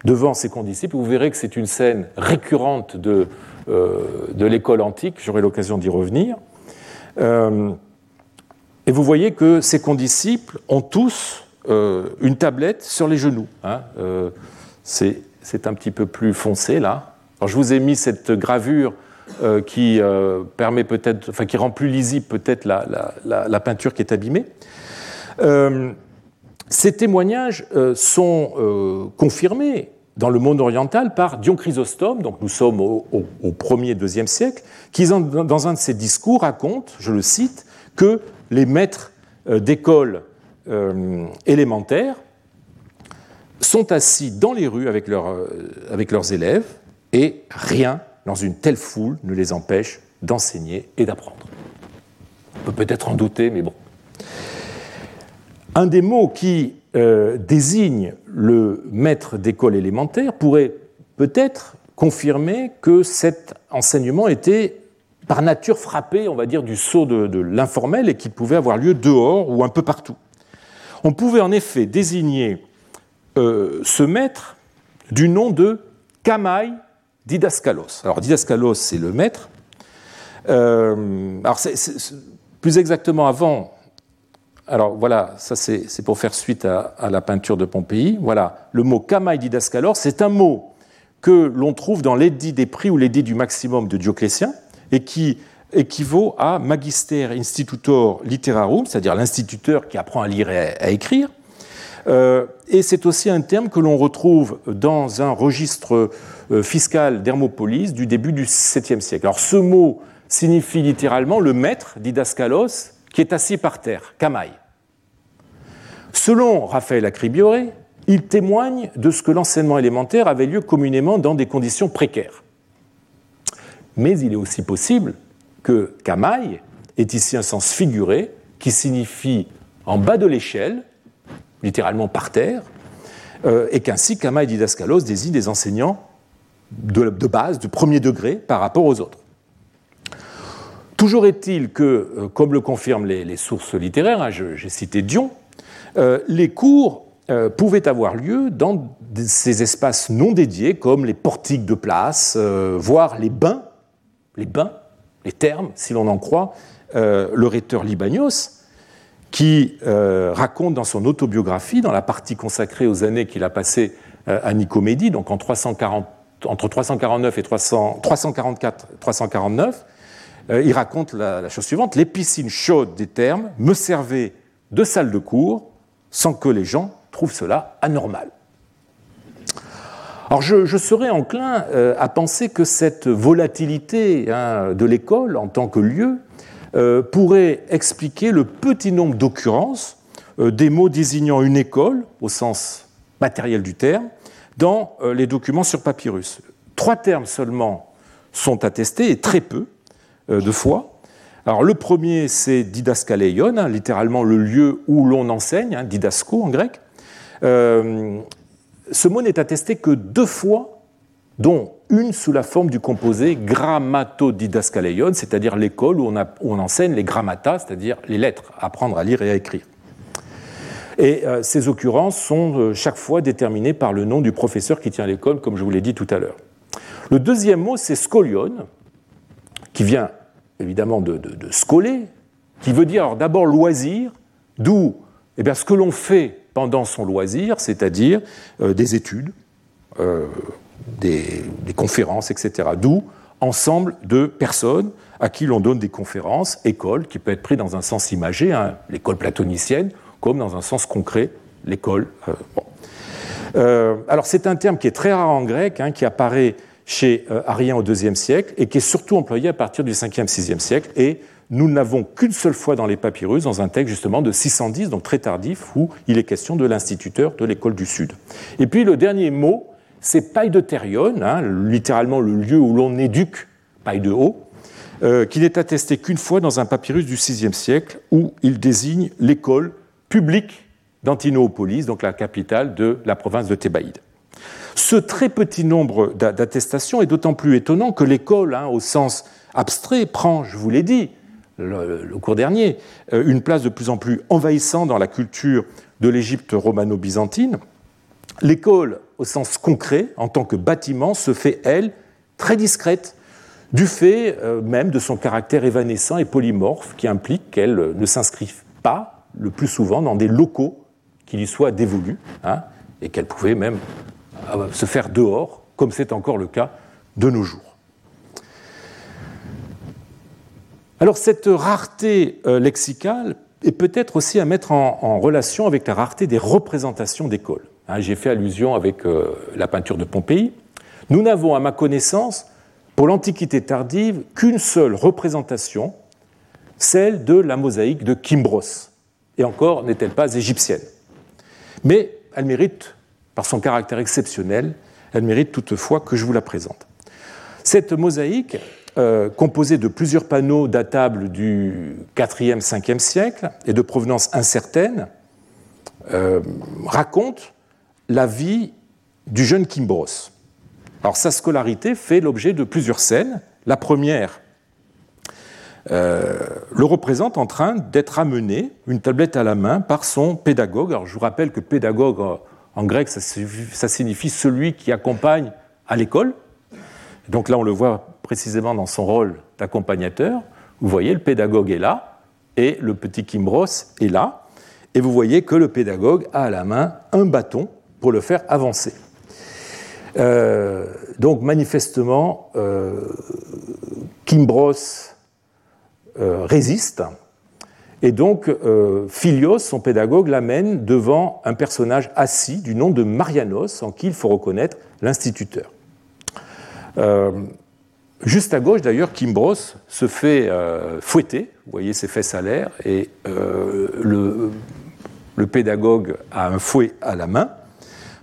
devant ses condisciples. Vous verrez que c'est une scène récurrente de, euh, l'école antique, j'aurai l'occasion d'y revenir. Euh, et vous voyez que ces condisciples ont tous une tablette sur les genoux. Hein. c'est un petit peu plus foncé là. Je vous ai mis cette gravure qui permet peut-être, qui rend plus lisible peut-être la, peinture qui est abîmée. Euh, ces témoignages euh, sont euh, confirmés dans le monde oriental par Dion Chrysostome, donc nous sommes au, au, 1er, 2e siècle, qui dans un de ses discours raconte, je le cite, que les maîtres d'école élémentaires sont assis dans les rues avec leurs élèves et rien dans une telle foule ne les empêche d'enseigner et d'apprendre. On peut peut-être en douter, mais bon. Un des mots qui euh, désigne le maître d'école élémentaire pourrait peut-être confirmer que cet enseignement était par nature frappé, on va dire, du sceau de, l'informel et qu'il pouvait avoir lieu dehors ou un peu partout. On pouvait en effet désigner euh, ce maître du nom de Kamai Didaskalos. Alors Didaskalos, c'est le maître. Euh, alors plus exactement avant, alors voilà, ça c'est pour faire suite à, la peinture de Pompéi. Voilà, le mot Kamai Didaskalos, c'est un mot que l'on trouve dans l'édit des prix ou l'édit du maximum de Dioclétien, et qui équivaut à Magister Institutor Literarum, c'est-à-dire l'instituteur qui apprend à lire et à écrire. Euh, et c'est aussi un terme que l'on retrouve dans un registre euh, fiscal d'Hermopolis du début du 7e siècle. Alors ce mot signifie littéralement le maître, didaskalos, qui est assis par terre, Kamai. Selon Raphaël Acribiore, il témoigne de ce que l'enseignement élémentaire avait lieu communément dans des conditions précaires. Mais il est aussi possible que Kamaï est ici un sens figuré qui signifie en bas de l'échelle, littéralement par terre, euh, et qu'ainsi Kamaï Didaskalos désigne des enseignants de, base, de premier degré par rapport aux autres. Toujours est-il que, euh, comme le confirment les, sources littéraires, hein, j'ai cité Dion, euh, les cours euh, pouvaient avoir lieu dans ces espaces non dédiés, comme les portiques de place, voire les bains, les bains, les thermes, si l'on en croit, le rhéteur Libanios, qui raconte dans son autobiographie, dans la partie consacrée aux années qu'il a passées à Nicomédie, donc en 340, entre 349 et 300, 344 349, il raconte la, chose suivante Les piscines chaudes des thermes me servaient de salle de cours sans que les gens trouve cela anormal. Alors je, serais enclin euh, à penser que cette volatilité hein, de l'école en tant que lieu euh, pourrait expliquer le petit nombre d'occurrences euh, des mots désignant une école, au sens matériel du terme, dans les documents sur papyrus. Trois termes seulement sont attestés, et très peu de fois. Alors le premier, c'est didaskaleion, hein, littéralement le lieu où l'on enseigne, hein, didasco en grec. Euh, ce mot n'est attesté que deux fois, dont une sous la forme du composé grammatodidascaleion, c'est-à-dire l'école où, on enseigne les grammatas, c'est-à-dire les lettres, apprendre à lire et à écrire. Et euh, ces occurrences sont euh, chaque fois déterminées par le nom du professeur qui tient l'école, comme je vous l'ai dit tout à l'heure. Le deuxième mot, c'est scolion, qui vient évidemment de, de, qui veut dire d'abord loisir, d'où eh bien, ce que l'on fait pendant son loisir, c'est-à-dire euh, des études, euh, des, conférences, etc. D'où ensemble de personnes à qui l'on donne des conférences, école, qui peut être pris dans un sens imagé, hein, l'école platonicienne, comme dans un sens concret, l'école. Euh, alors c'est un terme qui est très rare en grec, hein, qui apparaît chez Arien au IIe siècle et qui est surtout employé à partir du 5e, 6e siècle et nous n'avons qu'une seule fois dans les papyrus, dans un texte justement de 610, donc très tardif, où il est question de l'instituteur de l'école du Sud. Et puis le dernier mot, c'est de hein, littéralement le lieu où l'on éduque, paille de haut, euh, qui n'est attesté qu'une fois dans un papyrus du VIe siècle, où il désigne l'école publique d'Antinoopolis, donc la capitale de la province de Thébaïde. Ce très petit nombre d'attestations est d'autant plus étonnant que l'école, hein, au sens abstrait, prend, je vous l'ai dit, le, cours dernier, euh, une place de plus en plus envahissante dans la culture de l'Égypte romano-byzantine. L'école, au sens concret, en tant que bâtiment, se fait, elle, très discrète, du fait euh, même de son caractère évanescent et polymorphe, qui implique qu'elle ne s'inscrive pas, le plus souvent, dans des locaux qui lui soient dévolus, hein, et qu'elle pouvait même euh, se faire dehors, comme c'est encore le cas de nos jours. Alors cette rareté euh, lexicale est peut-être aussi à mettre en, relation avec la rareté des représentations d'école. Hein, j'ai fait allusion avec euh, la peinture de Pompéi. Nous n'avons, à ma connaissance, pour l'Antiquité tardive, qu'une seule représentation, celle de la mosaïque de Kimbros. Et encore, n'est-elle pas égyptienne. Mais elle mérite, par son caractère exceptionnel, elle mérite toutefois que je vous la présente. Cette mosaïque, euh, composé de plusieurs panneaux datables du 4e, 5e siècle et de provenance incertaine, euh, raconte la vie du jeune Kimbros. Alors sa scolarité fait l'objet de plusieurs scènes. La première euh, le représente en train d'être amené, une tablette à la main, par son pédagogue. Je vous rappelle que pédagogue en grec, ça, signifie celui qui accompagne à l'école. Donc là, on le voit précisément dans son rôle d'accompagnateur. Vous voyez, le pédagogue est là et le petit Kimbros est là. Et vous voyez que le pédagogue a à la main un bâton pour le faire avancer. Euh, donc manifestement, euh, Kimbros euh, résiste. Et donc, euh, Philios, son pédagogue, l'amène devant un personnage assis du nom de Marianos, en qui il faut reconnaître l'instituteur. Euh, juste à gauche, d'ailleurs, Kimbros se fait fouetter, vous voyez ses fesses à l'air, et le, pédagogue a un fouet à la main,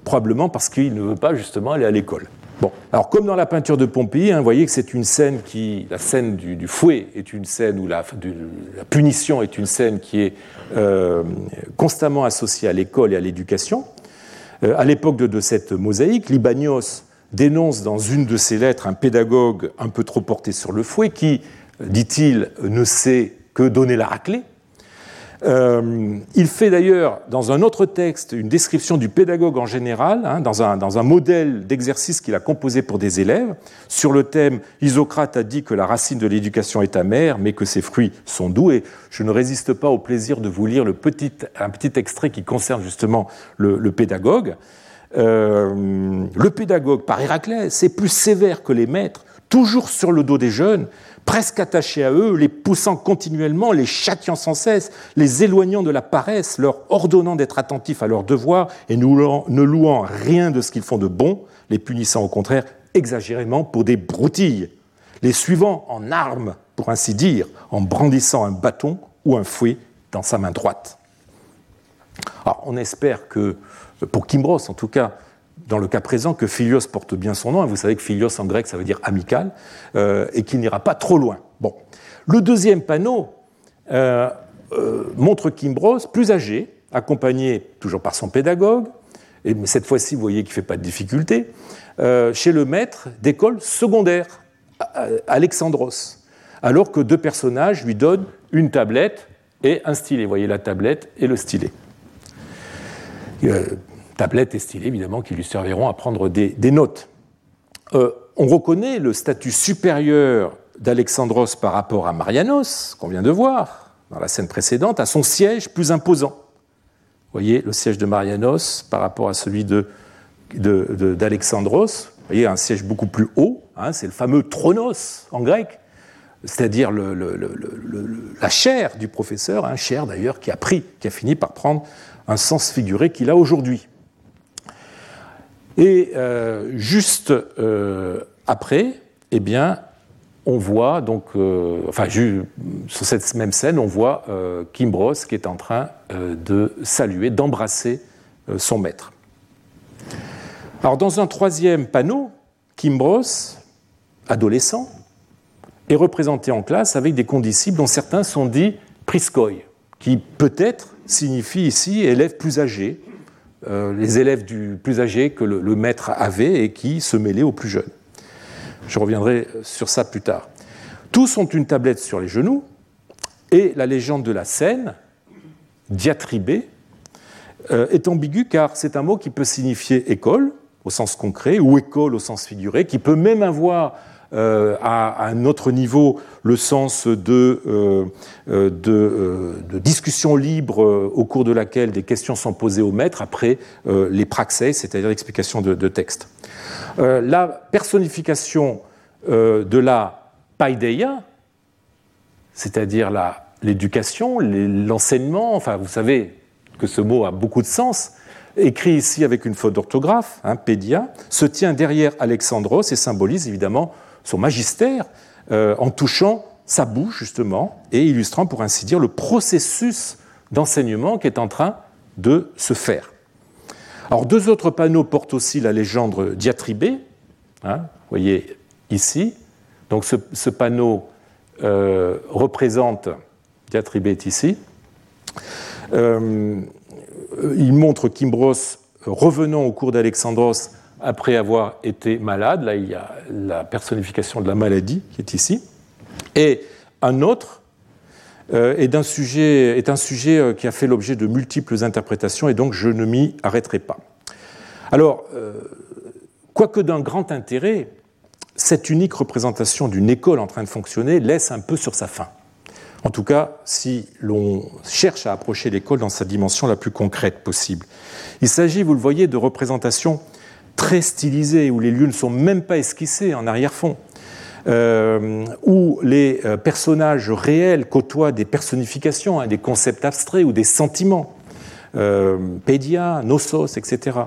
probablement parce qu'il ne veut pas justement aller à l'école. Alors comme dans la peinture de Pompéi, hein, vous voyez que c'est une scène qui, la scène du, fouet est une scène où la, la, punition est une scène qui est euh, constamment associée à l'école et à l'éducation. Euh, à l'époque de, de, cette mosaïque, Libanios dénonce dans une de ses lettres un pédagogue un peu trop porté sur le fouet qui, dit-il, ne sait que donner la raclée. Euh, il fait d'ailleurs dans un autre texte une description du pédagogue en général, hein, dans, un, dans, un, modèle d'exercice qu'il a composé pour des élèves, sur le thème Isocrate a dit que la racine de l'éducation est amère, mais que ses fruits sont doux. Et je ne résiste pas au plaisir de vous lire le petit, un petit extrait qui concerne justement le, pédagogue. Euh, le pédagogue, par Héraclès, est plus sévère que les maîtres, toujours sur le dos des jeunes, presque attachés à eux, les poussant continuellement, les châtiant sans cesse, les éloignant de la paresse, leur ordonnant d'être attentifs à leurs devoirs et ne louant rien de ce qu'ils font de bon, les punissant au contraire exagérément pour des broutilles, les suivant en armes, pour ainsi dire, en brandissant un bâton ou un fouet dans sa main droite. Alors, on espère que, pour Kimbros en tout cas, dans le cas présent, que Philios porte bien son nom. Vous savez que Philios en grec, ça veut dire amical, euh, et qu'il n'ira pas trop loin. Bon. Le deuxième panneau euh, euh, montre Kimbros plus âgé, accompagné toujours par son pédagogue, et cette fois-ci, vous voyez qu'il ne fait pas de difficulté, chez le maître d'école secondaire, Alexandros, alors que deux personnages lui donnent une tablette et un stylet. Vous voyez la tablette et le stylet tablettes et stylets, évidemment, qui lui serviront à prendre des, notes. Euh, on reconnaît le statut supérieur d'Alexandros par rapport à Marianos, qu'on vient de voir dans la scène précédente, à son siège plus imposant. Vous voyez le siège de Marianos par rapport à celui d'Alexandros. De, Vous voyez un siège beaucoup plus haut, hein, c'est le fameux tronos en grec, c'est-à-dire la chair du professeur, chair d'ailleurs qui a pris, qui a fini par prendre un sens figuré qu'il a aujourd'hui. Et euh, juste euh, après, eh bien, on voit donc, euh, enfin, sur cette même scène, on voit Kimbros qui est en train de saluer, d'embrasser son maître. Alors, dans un troisième panneau, Kimbros, adolescent, est représenté en classe avec des condisciples dont certains sont dits priskoi, qui peut-être signifie ici élève plus âgé, euh, les élèves du plus âgés que le, maître avait et qui se mêlaient aux plus jeunes. Je reviendrai sur ça plus tard. Tous ont une tablette sur les genoux et la légende de la scène, diatribée, euh, est ambiguë car c'est un mot qui peut signifier école au sens concret ou école au sens figuré, qui peut même avoir à, un autre niveau le sens de, euh, euh, de, discussion libre au cours de laquelle des questions sont posées au maître après les praxès, c'est-à-dire l'explication de, texte. la personnification de la paideia, c'est-à-dire l'éducation, l'enseignement, enfin vous savez que ce mot a beaucoup de sens, écrit ici avec une faute d'orthographe, hein, pédia, se tient derrière Alexandros et symbolise évidemment son magistère euh, en touchant sa bouche, justement, et illustrant, pour ainsi dire, le processus d'enseignement qui est en train de se faire. Alors, deux autres panneaux portent aussi la légende diatribée. Hein, vous voyez ici. Donc, ce, panneau euh, représente, diatribé est ici. Euh, il montre Kimbros revenant au cours d'Alexandros après avoir été malade. Là, il y a la personnification de la maladie qui est ici. Et un autre euh, est, un sujet, euh, qui a fait l'objet de multiples interprétations et donc je ne m'y arrêterai pas. Alors, euh, quoique d'un grand intérêt, cette unique représentation d'une école en train de fonctionner laisse un peu sur sa fin. En tout cas, si l'on cherche à approcher l'école dans sa dimension la plus concrète possible. Il s'agit, vous le voyez, de représentations très stylisées, où les lieux ne sont même pas esquissés en arrière-fond, euh, où les euh, personnages réels côtoient des personnifications, hein, des concepts abstraits ou des sentiments. Euh, Pédia, etc.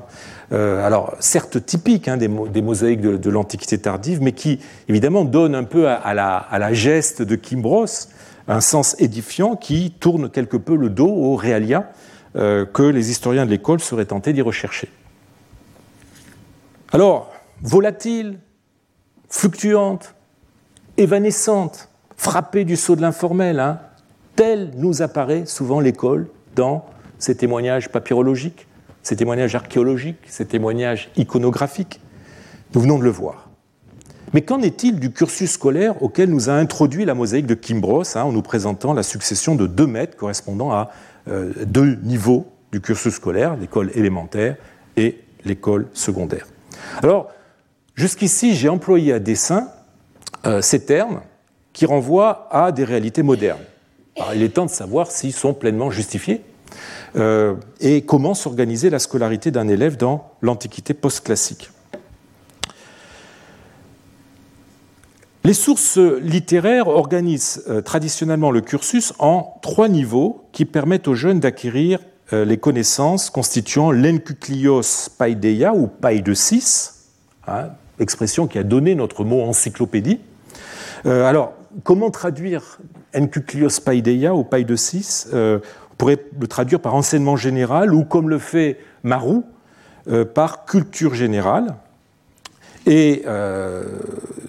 Euh, alors, certes typiques hein, des, mosaïques de, l'Antiquité tardive, mais qui, évidemment, donnent un peu à, la, geste de Kimbros un sens édifiant qui tourne quelque peu le dos au réalia que les historiens de l'école seraient tentés d'y rechercher. Alors, volatile, fluctuante, évanescente, frappée du saut de l'informel, hein, telle nous apparaît souvent l'école dans ses témoignages papyrologiques, ses témoignages archéologiques, ses témoignages iconographiques. Nous venons de le voir. Mais qu'en est-il du cursus scolaire auquel nous a introduit la mosaïque de Kimbros, hein, en nous présentant la succession de deux maîtres correspondant à euh, deux niveaux du cursus scolaire, l'école élémentaire et l'école secondaire? Alors, jusqu'ici, j'ai employé à dessein euh, ces termes qui renvoient à des réalités modernes. il est temps de savoir s'ils sont pleinement justifiés euh, et comment s'organiser la scolarité d'un élève dans l'Antiquité post-classique. Les sources littéraires organisent euh, traditionnellement le cursus en trois niveaux qui permettent aux jeunes d'acquérir les connaissances constituant l'enkuklios paideia ou paille de 6, hein, expression qui a donné notre mot encyclopédie, euh, alors, comment traduire Enkuklios Paideia ou Paille de 6 euh, On pourrait le traduire par enseignement général ou, comme le fait Marou, euh, par culture générale. Et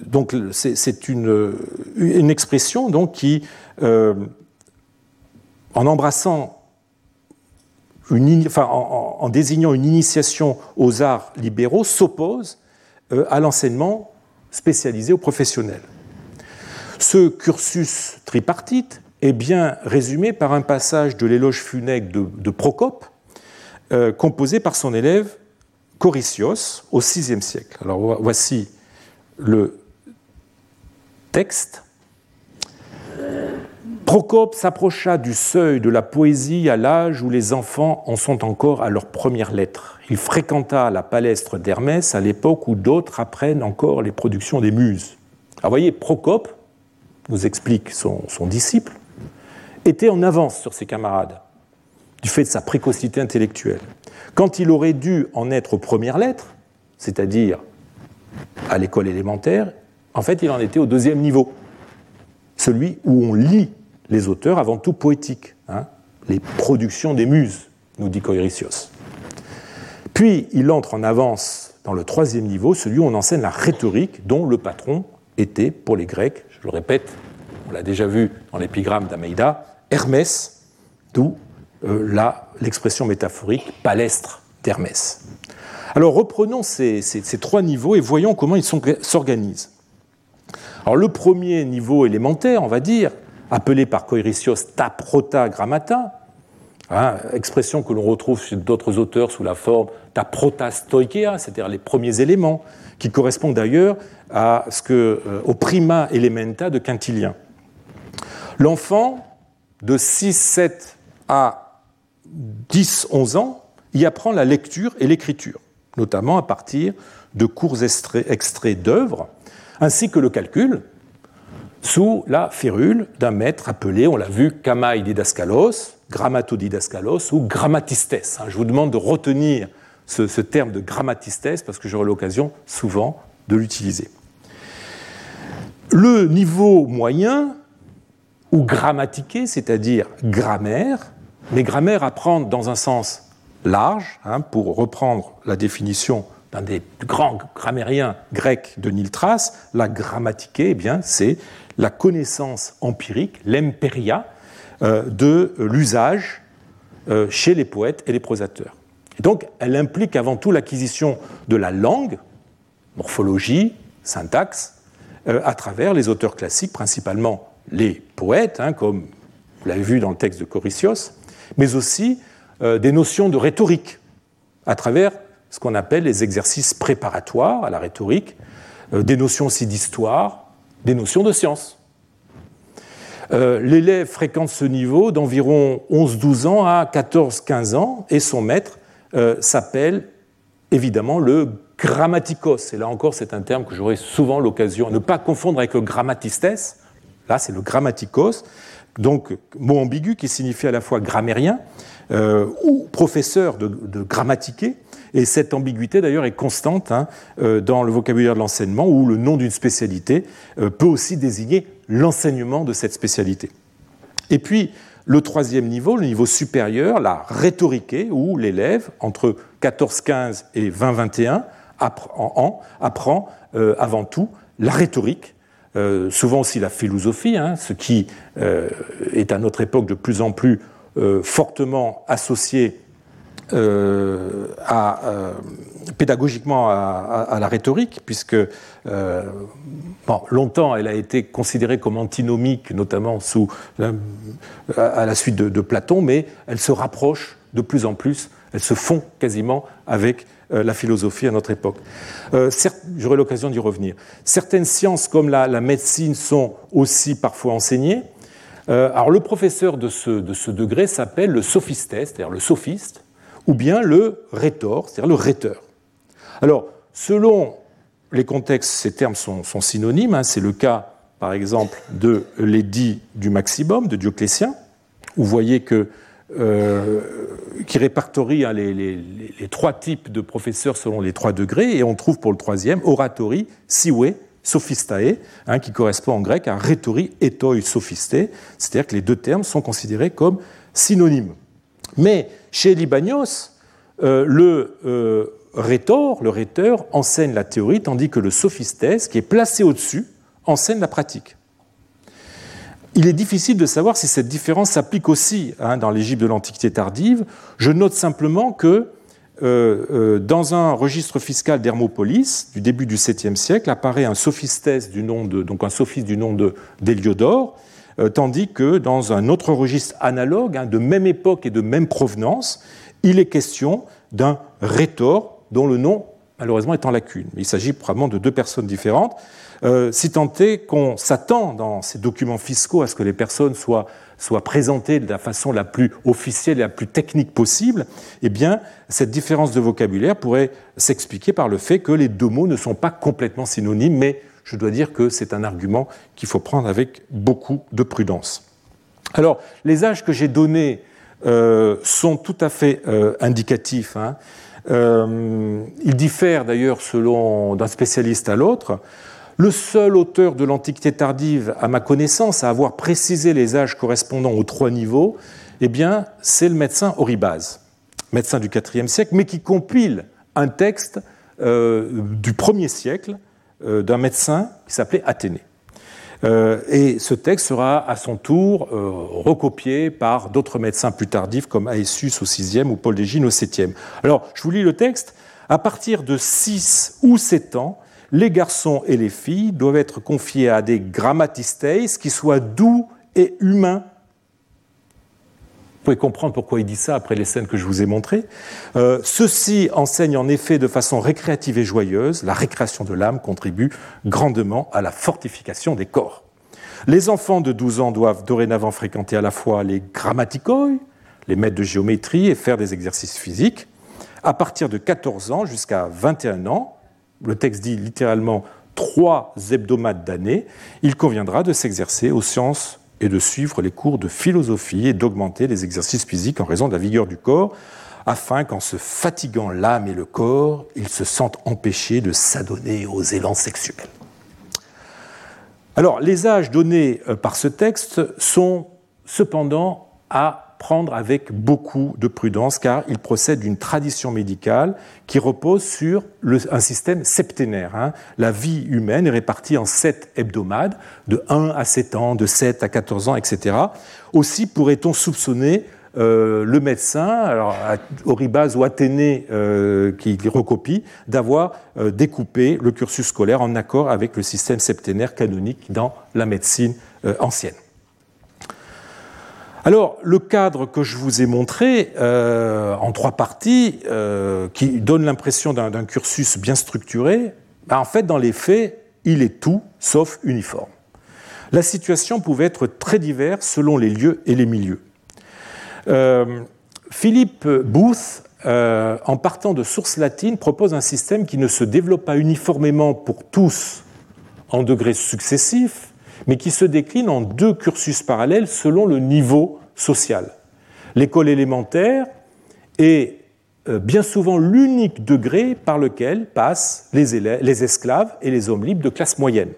donc, c'est une, une, expression donc, qui, en embrassant en, désignant une initiation aux arts libéraux, s'oppose à l'enseignement spécialisé aux professionnels. Ce cursus tripartite est bien résumé par un passage de l'éloge funèbre de, Procope, euh, composé par son élève Corycios au VIe siècle. Alors voici le texte. Procope s'approcha du seuil de la poésie à l'âge où les enfants en sont encore à leurs premières lettres. Il fréquenta la palestre d'Hermès à l'époque où d'autres apprennent encore les productions des muses. Alors voyez, Procope, nous explique son, disciple, était en avance sur ses camarades, du fait de sa précocité intellectuelle. Quand il aurait dû en être aux premières lettres, c'est-à-dire à l'école élémentaire, en fait, il en était au deuxième niveau, celui où on lit les auteurs avant tout poétiques, hein, les productions des muses, nous dit Coiricios. Puis il entre en avance dans le troisième niveau, celui où on enseigne la rhétorique, dont le patron était, pour les Grecs, je le répète, on l'a déjà vu dans l'épigramme d'Ameida, Hermès, d'où euh, l'expression métaphorique palestre d'Hermès. Alors reprenons ces, trois niveaux et voyons comment ils s'organisent. Alors le premier niveau élémentaire, on va dire, appelé par Koiricios ta prota grammata, hein, expression que l'on retrouve chez d'autres auteurs sous la forme ta prota stoikea, c'est-à-dire les premiers éléments, qui correspondent d'ailleurs à ce que, euh, au prima elementa de Quintilien. L'enfant de 6, 7 à 10, 11 ans y apprend la lecture et l'écriture, notamment à partir de courts extraits, d'œuvres, ainsi que le calcul, sous la férule d'un maître appelé, on l'a vu, Kamai Didaskalos, Grammatodidaskalos ou Grammatistes. Hein, je vous demande de retenir ce, terme de Grammatistes parce que j'aurai l'occasion souvent de l'utiliser. Le niveau moyen, ou grammatiqué, c'est-à-dire grammaire, mais grammaire à prendre dans un sens large, hein, pour reprendre la définition d'un des grands grammairiens grecs de Niltras, la grammatiqué, eh bien, c'est la connaissance empirique, l'emperia, euh, de l'usage euh, chez les poètes et les prosateurs. donc, elle implique avant tout l'acquisition de la langue, morphologie, syntaxe, euh, à travers les auteurs classiques, principalement les poètes, hein, comme vous l'avez vu dans le texte de Corycios, mais aussi des notions de rhétorique, à travers ce qu'on appelle les exercices préparatoires à la rhétorique, des notions aussi d'histoire, des notions de science. L'élève fréquente ce niveau d'environ 11-12 ans à 14-15 ans et son maître s'appelle évidemment le grammatikos. Et là encore, c'est un terme que j'aurai souvent l'occasion, ne pas confondre avec le grammatistes. Là, c'est le grammatikos, donc mot ambigu qui signifie à la fois grammairien euh, ou professeur de, de. Et cette ambiguïté, d'ailleurs, est constante hein, euh, dans le vocabulaire de l'enseignement, où le nom d'une spécialité euh, peut aussi désigner l'enseignement de cette spécialité. Et puis, le troisième niveau, le niveau supérieur, la rhétorique, où l'élève, entre 14-15 et 20-21, apprend, apprend euh, avant tout la rhétorique, souvent aussi la philosophie, hein, ce qui est à notre époque de plus en plus fortement associé à, pédagogiquement à, la rhétorique, puisque bon, longtemps elle a été considérée comme antinomique, notamment sous, à la suite de, Platon, mais elle se rapproche de plus en plus, elle se fond quasiment avec euh, la philosophie à notre époque. Euh, j'aurai l'occasion d'y revenir. Certaines sciences, comme la, médecine, sont aussi parfois enseignées. Euh, alors, le professeur de ce, de ce degré s'appelle le sophiste, c'est-à-dire le sophiste, ou bien le rhétor, c'est-à-dire le rhéteur. Alors, selon les contextes, ces termes sont, synonymes. Hein. C'est le cas, par exemple, de l'édit du maximum de Dioclétien. Vous voyez que euh, qui répertorie hein, les, trois types de professeurs selon les trois degrés, et on trouve pour le troisième oratory, siwe, sophistae, hein, qui correspond en grec à rhétori, etoi, sophisté, c'est-à-dire que les deux termes sont considérés comme synonymes. Mais chez Libanios, euh, le euh, rhétor, le rhéteur, enseigne la théorie, tandis que le sophistes, qui est placé au-dessus, enseigne la pratique. Il est difficile de savoir si cette différence s'applique aussi hein, dans l'Égypte de l'Antiquité tardive. Je note simplement que euh, dans un registre fiscal d'Hermopolis du début du 7e siècle apparaît un sophistès du nom de, donc un sophiste du nom d'Héliodore, euh, tandis que dans un autre registre analogue, hein, de même époque et de même provenance, il est question d'un rhétor dont le nom malheureusement est en lacune. Il s'agit probablement de deux personnes différentes. Euh, si tant est qu'on s'attend dans ces documents fiscaux à ce que les personnes soient, soient présentées de la façon la plus officielle et la plus technique possible, eh bien, cette différence de vocabulaire pourrait s'expliquer par le fait que les deux mots ne sont pas complètement synonymes, mais je dois dire que c'est un argument qu'il faut prendre avec beaucoup de prudence. Alors, les âges que j'ai donnés euh, sont tout à fait euh, indicatifs. Hein. ils diffèrent d'ailleurs selon d'un spécialiste à l'autre. Le seul auteur de l'Antiquité tardive, à ma connaissance, à avoir précisé les âges correspondant aux trois niveaux, eh bien, c'est le médecin Oribase, médecin du IVe siècle, mais qui compile un texte euh, du 1er siècle euh, d'un médecin qui s'appelait Athénée. Euh, et ce texte sera à son tour recopié par d'autres médecins plus tardifs comme Aessus au VIe ou Paul d'Égine au VIIe. Alors, je vous lis le texte. À partir de 6 ou 7 ans, les garçons et les filles doivent être confiés à des grammatistes qui soient doux et humains. Vous pouvez comprendre pourquoi il dit ça après les scènes que je vous ai montrées. Euh, ceux-ci enseignent en effet de façon récréative et joyeuse. La récréation de l'âme contribue grandement à la fortification des corps. Les enfants de 12 ans doivent dorénavant fréquenter à la fois les grammaticoi, les maîtres de géométrie et faire des exercices physiques. À partir de 14 ans jusqu'à 21 ans, le texte dit littéralement trois hebdomades d'année, il conviendra de s'exercer aux sciences et de suivre les cours de philosophie et d'augmenter les exercices physiques en raison de la vigueur du corps, afin qu'en se fatiguant l'âme et le corps, ils se sentent empêchés de s'adonner aux élans sexuels. Alors, les âges donnés euh, par ce texte sont cependant à prendre avec beaucoup de prudence car il procède d'une tradition médicale qui repose sur un système septénaire. Hein. La vie humaine est répartie en sept hebdomades, de 1 à 7 ans, de 7 à 14 ans, etc. Aussi pourrait-on soupçonner le médecin, alors Oribase ou Athénée qui recopie, d'avoir découpé le cursus scolaire en accord avec le système septénaire canonique dans la médecine ancienne. Alors, le cadre que je vous ai montré euh, en trois parties, euh, qui donne l'impression d'un cursus bien structuré, bah, en fait, dans les faits, il est tout sauf uniforme. La situation pouvait être très diverse selon les lieux et les milieux. Euh, Philippe Booth, en partant de sources latines, propose un système qui ne se développe pas uniformément pour tous en degrés successifs, mais qui se décline en deux cursus parallèles selon le niveau social. L'école élémentaire est euh, bien souvent l'unique degré par lequel passent les, esclaves et les hommes libres de classe moyenne.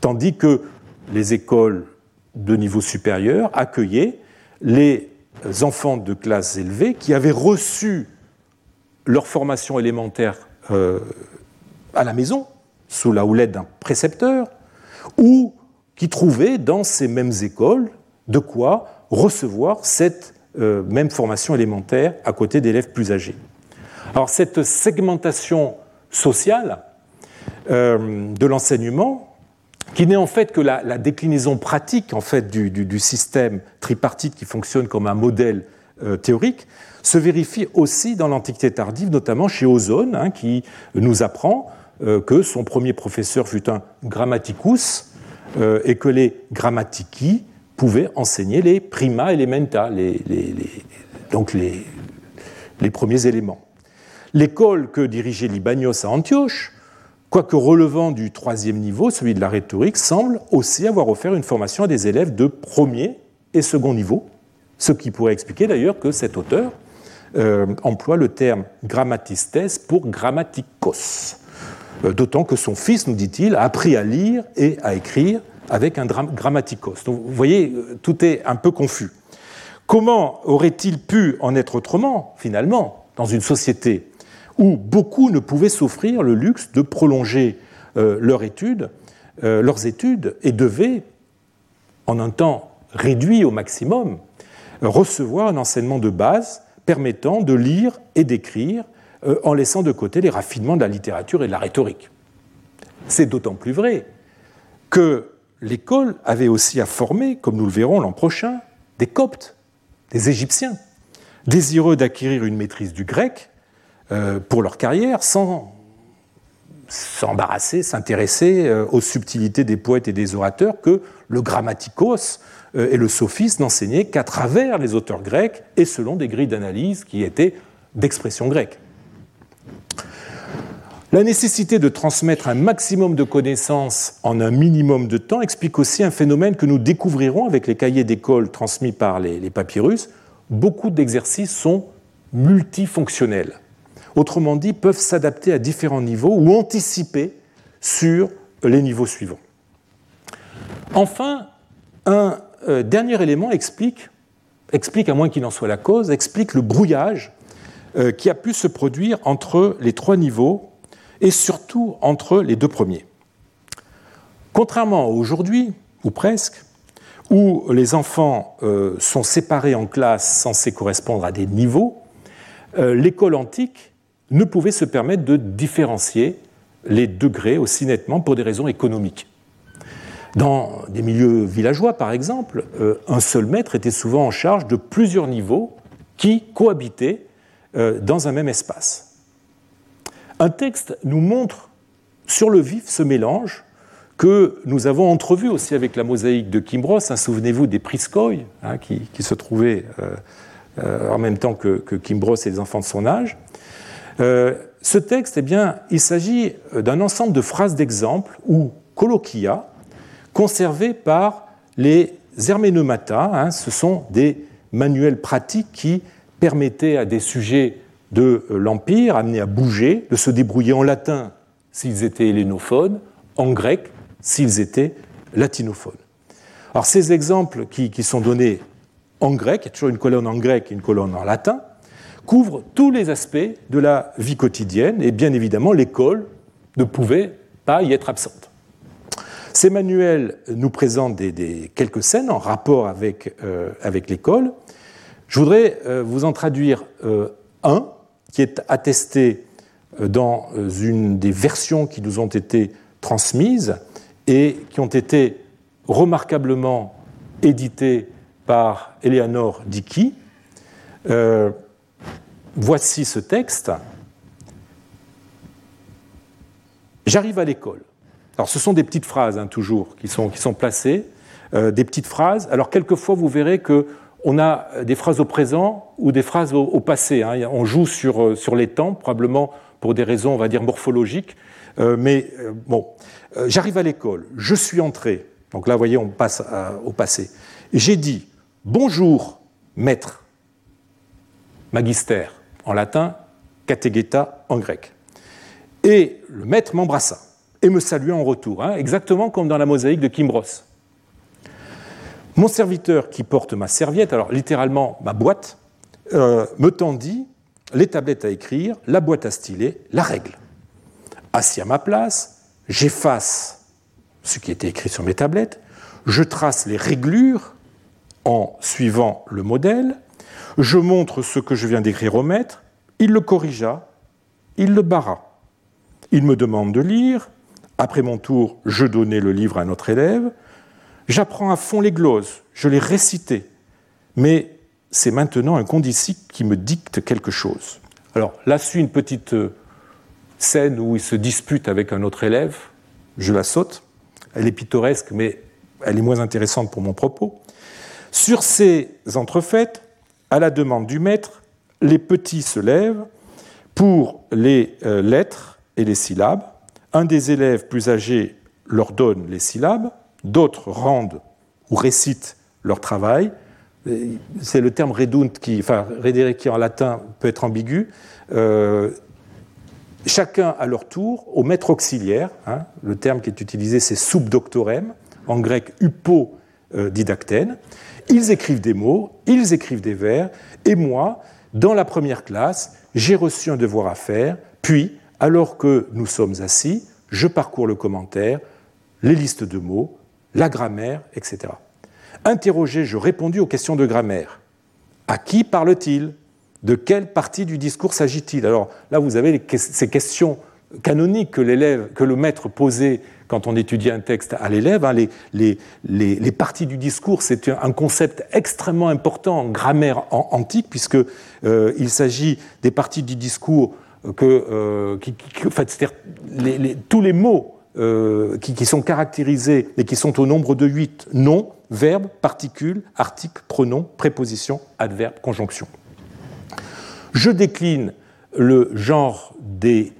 Tandis que les écoles de niveau supérieur accueillaient les enfants de classe élevée qui avaient reçu leur formation élémentaire euh, à la maison, sous la houlette d'un précepteur, ou qui trouvaient dans ces mêmes écoles de quoi recevoir cette euh, même formation élémentaire à côté d'élèves plus âgés. Alors cette segmentation sociale euh, de l'enseignement, qui n'est en fait que la, déclinaison pratique en fait du, système tripartite qui fonctionne comme un modèle euh, théorique, se vérifie aussi dans l'Antiquité tardive, notamment chez Ozone, hein, qui nous apprend que son premier professeur fut un grammaticus et que les grammatici pouvait enseigner les prima elementa, les, donc les, premiers éléments. L'école que dirigeait Libanios à Antioche, quoique relevant du troisième niveau, celui de la rhétorique, semble aussi avoir offert une formation à des élèves de premier et second niveau, ce qui pourrait expliquer d'ailleurs que cet auteur euh, emploie le terme grammatistes pour grammaticos. Euh, d'autant que son fils, nous dit-il, a appris à lire et à écrire avec un grammaticos. Donc vous voyez, tout est un peu confus. Comment aurait-il pu en être autrement, finalement, dans une société où beaucoup ne pouvaient s'offrir le luxe de prolonger euh, leur euh, leurs études et devaient, en un temps réduit au maximum, recevoir un enseignement de base permettant de lire et d'écrire euh, en laissant de côté les raffinements de la littérature et de la rhétorique. C'est d'autant plus vrai que l'école avait aussi à former, comme nous le verrons l'an prochain, des Coptes, des Égyptiens, désireux d'acquérir une maîtrise du grec euh, pour leur carrière sans s'embarrasser, s'intéresser euh, aux subtilités des poètes et des orateurs que le grammaticos et le sophisme n'enseignaient qu'à travers les auteurs grecs et selon des grilles d'analyse qui étaient d'expression grecque. La nécessité de transmettre un maximum de connaissances en un minimum de temps explique aussi un phénomène que nous découvrirons avec les cahiers d'école transmis par les, papyrus. Beaucoup d'exercices sont multifonctionnels. Autrement dit, peuvent s'adapter à différents niveaux ou anticiper sur les niveaux suivants. Enfin, un euh, dernier élément explique, explique, à moins qu'il en soit la cause, explique le brouillage euh, qui a pu se produire entre les trois niveaux et surtout entre les deux premiers. Contrairement à aujourd'hui, ou presque, où les enfants euh, sont séparés en classes censées correspondre à des niveaux, euh, l'école antique ne pouvait se permettre de différencier les degrés aussi nettement pour des raisons économiques. Dans des milieux villageois, par exemple, euh, un seul maître était souvent en charge de plusieurs niveaux qui cohabitaient dans un même espace. Un texte nous montre sur le vif ce mélange que nous avons entrevu aussi avec la mosaïque de Kimbros. Hein, souvenez-vous des Priskoy, hein, qui, se trouvaient euh, euh, en même temps que, Kimbros et les enfants de son âge. Euh, ce texte, eh bien, il s'agit d'un ensemble de phrases d'exemple ou colloquia conservées par les Herménomata. Hein, ce sont des manuels pratiques qui permettaient à des sujets de l'Empire, amenés à bouger, de se débrouiller en latin s'ils étaient hellénophones, en grec s'ils étaient latinophones. Alors ces exemples qui, sont donnés en grec, il y a toujours une colonne en grec et une colonne en latin, couvrent tous les aspects de la vie quotidienne et bien évidemment l'école ne pouvait pas y être absente. Ces manuels nous présentent des, quelques scènes en rapport avec, euh, avec l'école. Je voudrais vous en traduire un qui est attesté dans une des versions qui nous ont été transmises et qui ont été remarquablement éditées par Eleanor Dickey. voici ce texte. J'arrive à l'école. Alors ce sont des petites phrases, hein, toujours, qui sont, qui sont placées, euh, des petites phrases. Alors quelquefois, vous verrez que on a des phrases au présent ou des phrases au, passé. Hein. On joue sur, euh, sur les temps, probablement pour des raisons, on va dire, morphologiques. Euh, mais bon, j'arrive à l'école, je suis entré. Donc là, vous voyez, on passe au passé. J'ai dit bonjour, maître, magister en latin, kategeta en grec. Et le maître m'embrassa et me salua en retour, hein, exactement comme dans la mosaïque de Kimbros. Mon serviteur qui porte ma serviette, alors littéralement ma boîte, euh, me tendit les tablettes à écrire, la boîte à styler, la règle. Assis à ma place, j'efface ce qui était écrit sur mes tablettes, je trace les réglures en suivant le modèle, je montre ce que je viens d'écrire au maître, il le corrigea, il le barra. Il me demande de lire. Après mon tour, je donnais le livre à notre élève. J'apprends à fond les gloses, je les récitais. Mais c'est maintenant un condisciple qui me dicte quelque chose. Alors là suit une petite euh, scène où il se dispute avec un autre élève. Je la saute. Elle est pittoresque, mais elle est moins intéressante pour mon propos. Sur ces entrefaites, à la demande du maître, les petits se lèvent pour les euh, lettres et les syllabes. Un des élèves plus âgés leur donne les syllabes, d'autres rendent ou récitent leur travail. C'est le terme redunt qui, enfin, en latin peut être ambigu. Euh, chacun à leur tour, au maître auxiliaire, hein, le terme qui est utilisé c'est subdoctorem, en grec upo euh, didactène, ils écrivent des mots, ils écrivent des vers, et moi, dans la première classe, j'ai reçu un devoir à faire, puis alors que nous sommes assis, je parcours le commentaire, les listes de mots, la grammaire, etc. Interrogé, je répondis aux questions de grammaire. À qui parle-t-il? De quelle partie du discours s'agit-il? Alors là, vous avez ces questions canoniques que l'élève, que le maître posait quand on étudiait un texte à l'élève. Hein. les, parties du discours, c'est un concept extrêmement important en grammaire antique, puisqu'il euh, s'agit des parties du discours que euh, tous les mots euh, qui, sont caractérisés et qui sont au nombre de huit nom, verbe, particule, article, pronom, préposition, adverbe, conjonction. Je décline le genre des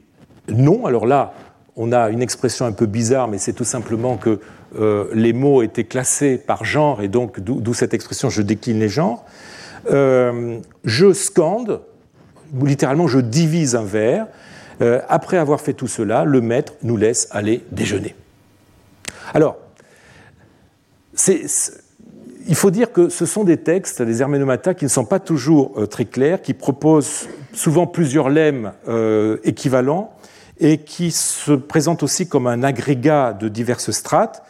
noms. Alors là, on a une expression un peu bizarre, mais c'est tout simplement que euh, les mots étaient classés par genre, et donc d'où cette expression je décline les genres. je scande, littéralement, je divise un verre. Euh, après avoir fait tout cela, le maître nous laisse aller déjeuner. Alors, il faut dire que ce sont des textes, des Herménomata, qui ne sont pas toujours euh, très clairs, qui proposent souvent plusieurs lemmes euh, équivalents et qui se présentent aussi comme un agrégat de diverses strates.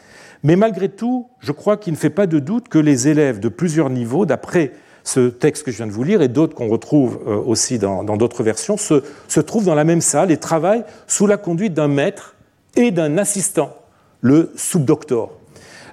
Mais malgré tout, je crois qu'il ne fait pas de doute que les élèves de plusieurs niveaux, d'après ce texte que je viens de vous lire et d'autres qu'on retrouve euh, aussi dans d'autres versions, se, se, trouvent dans la même salle et travaillent sous la conduite d'un maître et d'un assistant, le subdoctor.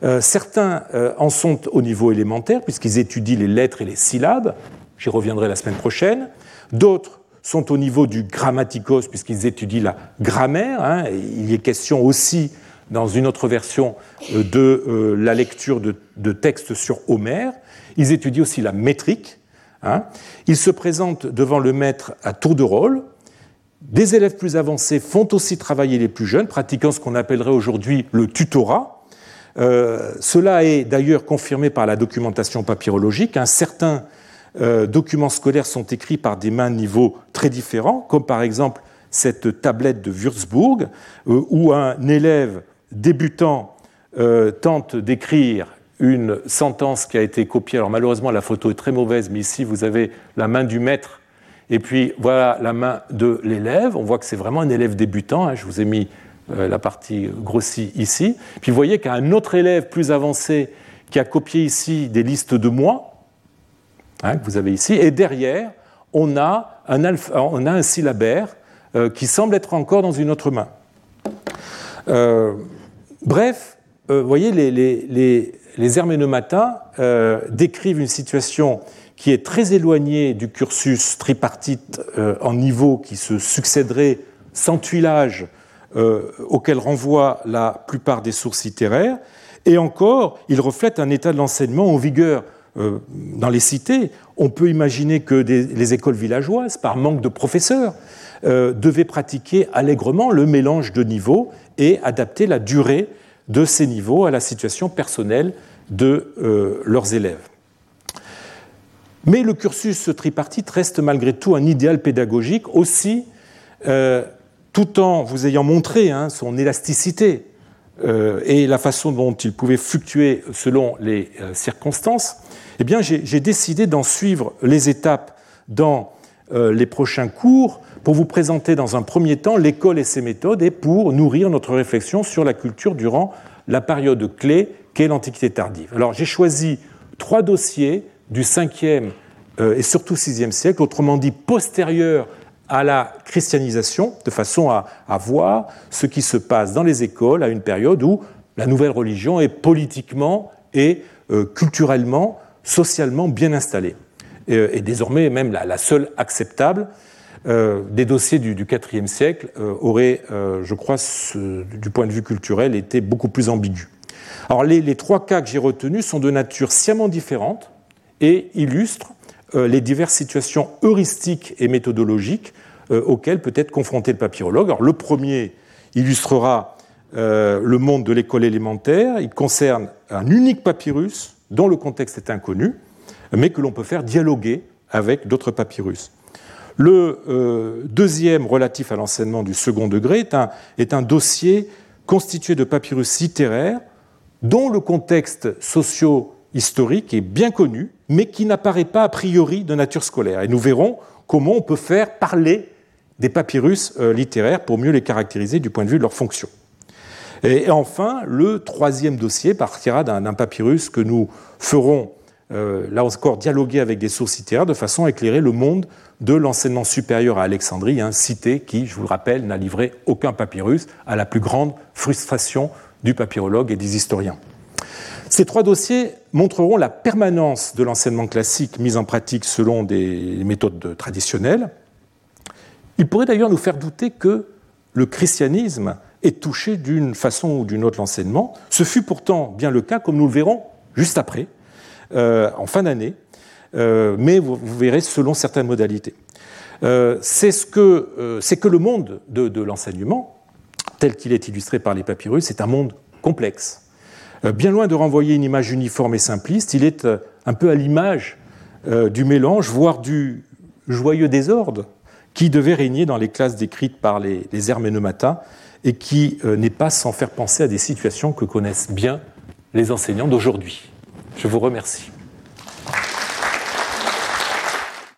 Euh, certains euh, en sont au niveau élémentaire, puisqu'ils étudient les lettres et les syllabes, j'y reviendrai la semaine prochaine. D'autres sont au niveau du grammaticos, puisqu'ils étudient la grammaire. Hein, il y est question aussi, dans une autre version, de la lecture de, textes sur Homère. Ils étudient aussi la métrique. Hein. Ils se présentent devant le maître à tour de rôle. Des élèves plus avancés font aussi travailler les plus jeunes, pratiquant ce qu'on appellerait aujourd'hui le tutorat. Euh, cela est d'ailleurs confirmé par la documentation papyrologique. Un certains euh, documents scolaires sont écrits par des mains de niveau très différents, comme par exemple cette tablette de Würzburg, euh, où un élève débutant tente d'écrire une sentence qui a été copiée. Alors malheureusement, la photo est très mauvaise, mais ici, vous avez la main du maître et puis voilà la main de l'élève. On voit que c'est vraiment un élève débutant. Hein. Je vous ai mis euh, la partie grossie ici. Puis vous voyez qu'il y a un autre élève plus avancé qui a copié ici des listes de mois. hein, que vous avez ici, et derrière, on a un, on a un syllabaire qui semble être encore dans une autre main. Bref, vous voyez, les, les, herménomata décrivent une situation qui est très éloigné du cursus tripartite euh, en niveau qui se succéderait sans tuilage euh, auquel renvoient la plupart des sources littéraires. Et encore, il reflète un état de l'enseignement en vigueur euh, dans les cités. On peut imaginer que les écoles villageoises, par manque de professeurs, devaient pratiquer allègrement le mélange de niveaux et adapter la durée de ces niveaux à la situation personnelle de leurs élèves. Mais le cursus tripartite reste malgré tout un idéal pédagogique aussi, euh, tout en vous ayant montré hein, son élasticité euh, et la façon dont il pouvait fluctuer selon les euh, circonstances. Eh j'ai décidé d'en suivre les étapes dans les prochains cours pour vous présenter dans un premier temps l'école et ses méthodes et pour nourrir notre réflexion sur la culture durant la période clé qu'est l'Antiquité tardive. Alors, j'ai choisi trois dossiers du 5e euh, et surtout 6e siècle, autrement dit postérieur à la christianisation, de façon à, voir ce qui se passe dans les écoles à une période où la nouvelle religion est politiquement et euh, culturellement, socialement bien installée, et, et désormais même la, seule acceptable. Euh, des dossiers du, IVe siècle auraient, je crois, du point de vue culturel, été beaucoup plus ambigus. Alors les, trois cas que j'ai retenus sont de nature sciemment différente, et illustre euh, les diverses situations heuristiques et méthodologiques euh, auxquelles peut être confronté le papyrologue. Alors, le premier illustrera euh, le monde de l'école élémentaire. Il concerne un unique papyrus dont le contexte est inconnu, mais que l'on peut faire dialoguer avec d'autres papyrus. Le deuxième, relatif à l'enseignement du second degré, est un, est dossier constitué de papyrus littéraires dont le contexte socio historique et bien connu, mais qui n'apparaît pas a priori de nature scolaire. Et nous verrons comment on peut faire parler des papyrus euh, littéraires pour mieux les caractériser du point de vue de leur fonction. Et enfin, le troisième dossier partira d'un papyrus que nous ferons, euh, là encore, dialoguer avec des sources littéraires de façon à éclairer le monde de l'enseignement supérieur à Alexandrie, hein, cité qui, je vous le rappelle, n'a livré aucun papyrus, à la plus grande frustration du papyrologue et des historiens. Ces trois dossiers montreront la permanence de l'enseignement classique mis en pratique selon des méthodes traditionnelles. Ils pourraient d'ailleurs nous faire douter que le christianisme ait touché d'une façon ou d'une autre l'enseignement. Ce fut pourtant bien le cas, comme nous le verrons juste après, euh, en fin d'année, mais vous, verrez selon certaines modalités. Euh, c'est ce que, le monde de l'enseignement, tel qu'il est illustré par les papyrus, est un monde complexe euh, bien loin de renvoyer une image uniforme et simpliste, il est euh, un peu à l'image euh, du mélange, voire du joyeux désordre qui devait régner dans les classes décrites par les, les et qui n'est pas sans faire penser à des situations que connaissent bien les enseignants d'aujourd'hui. Je vous remercie.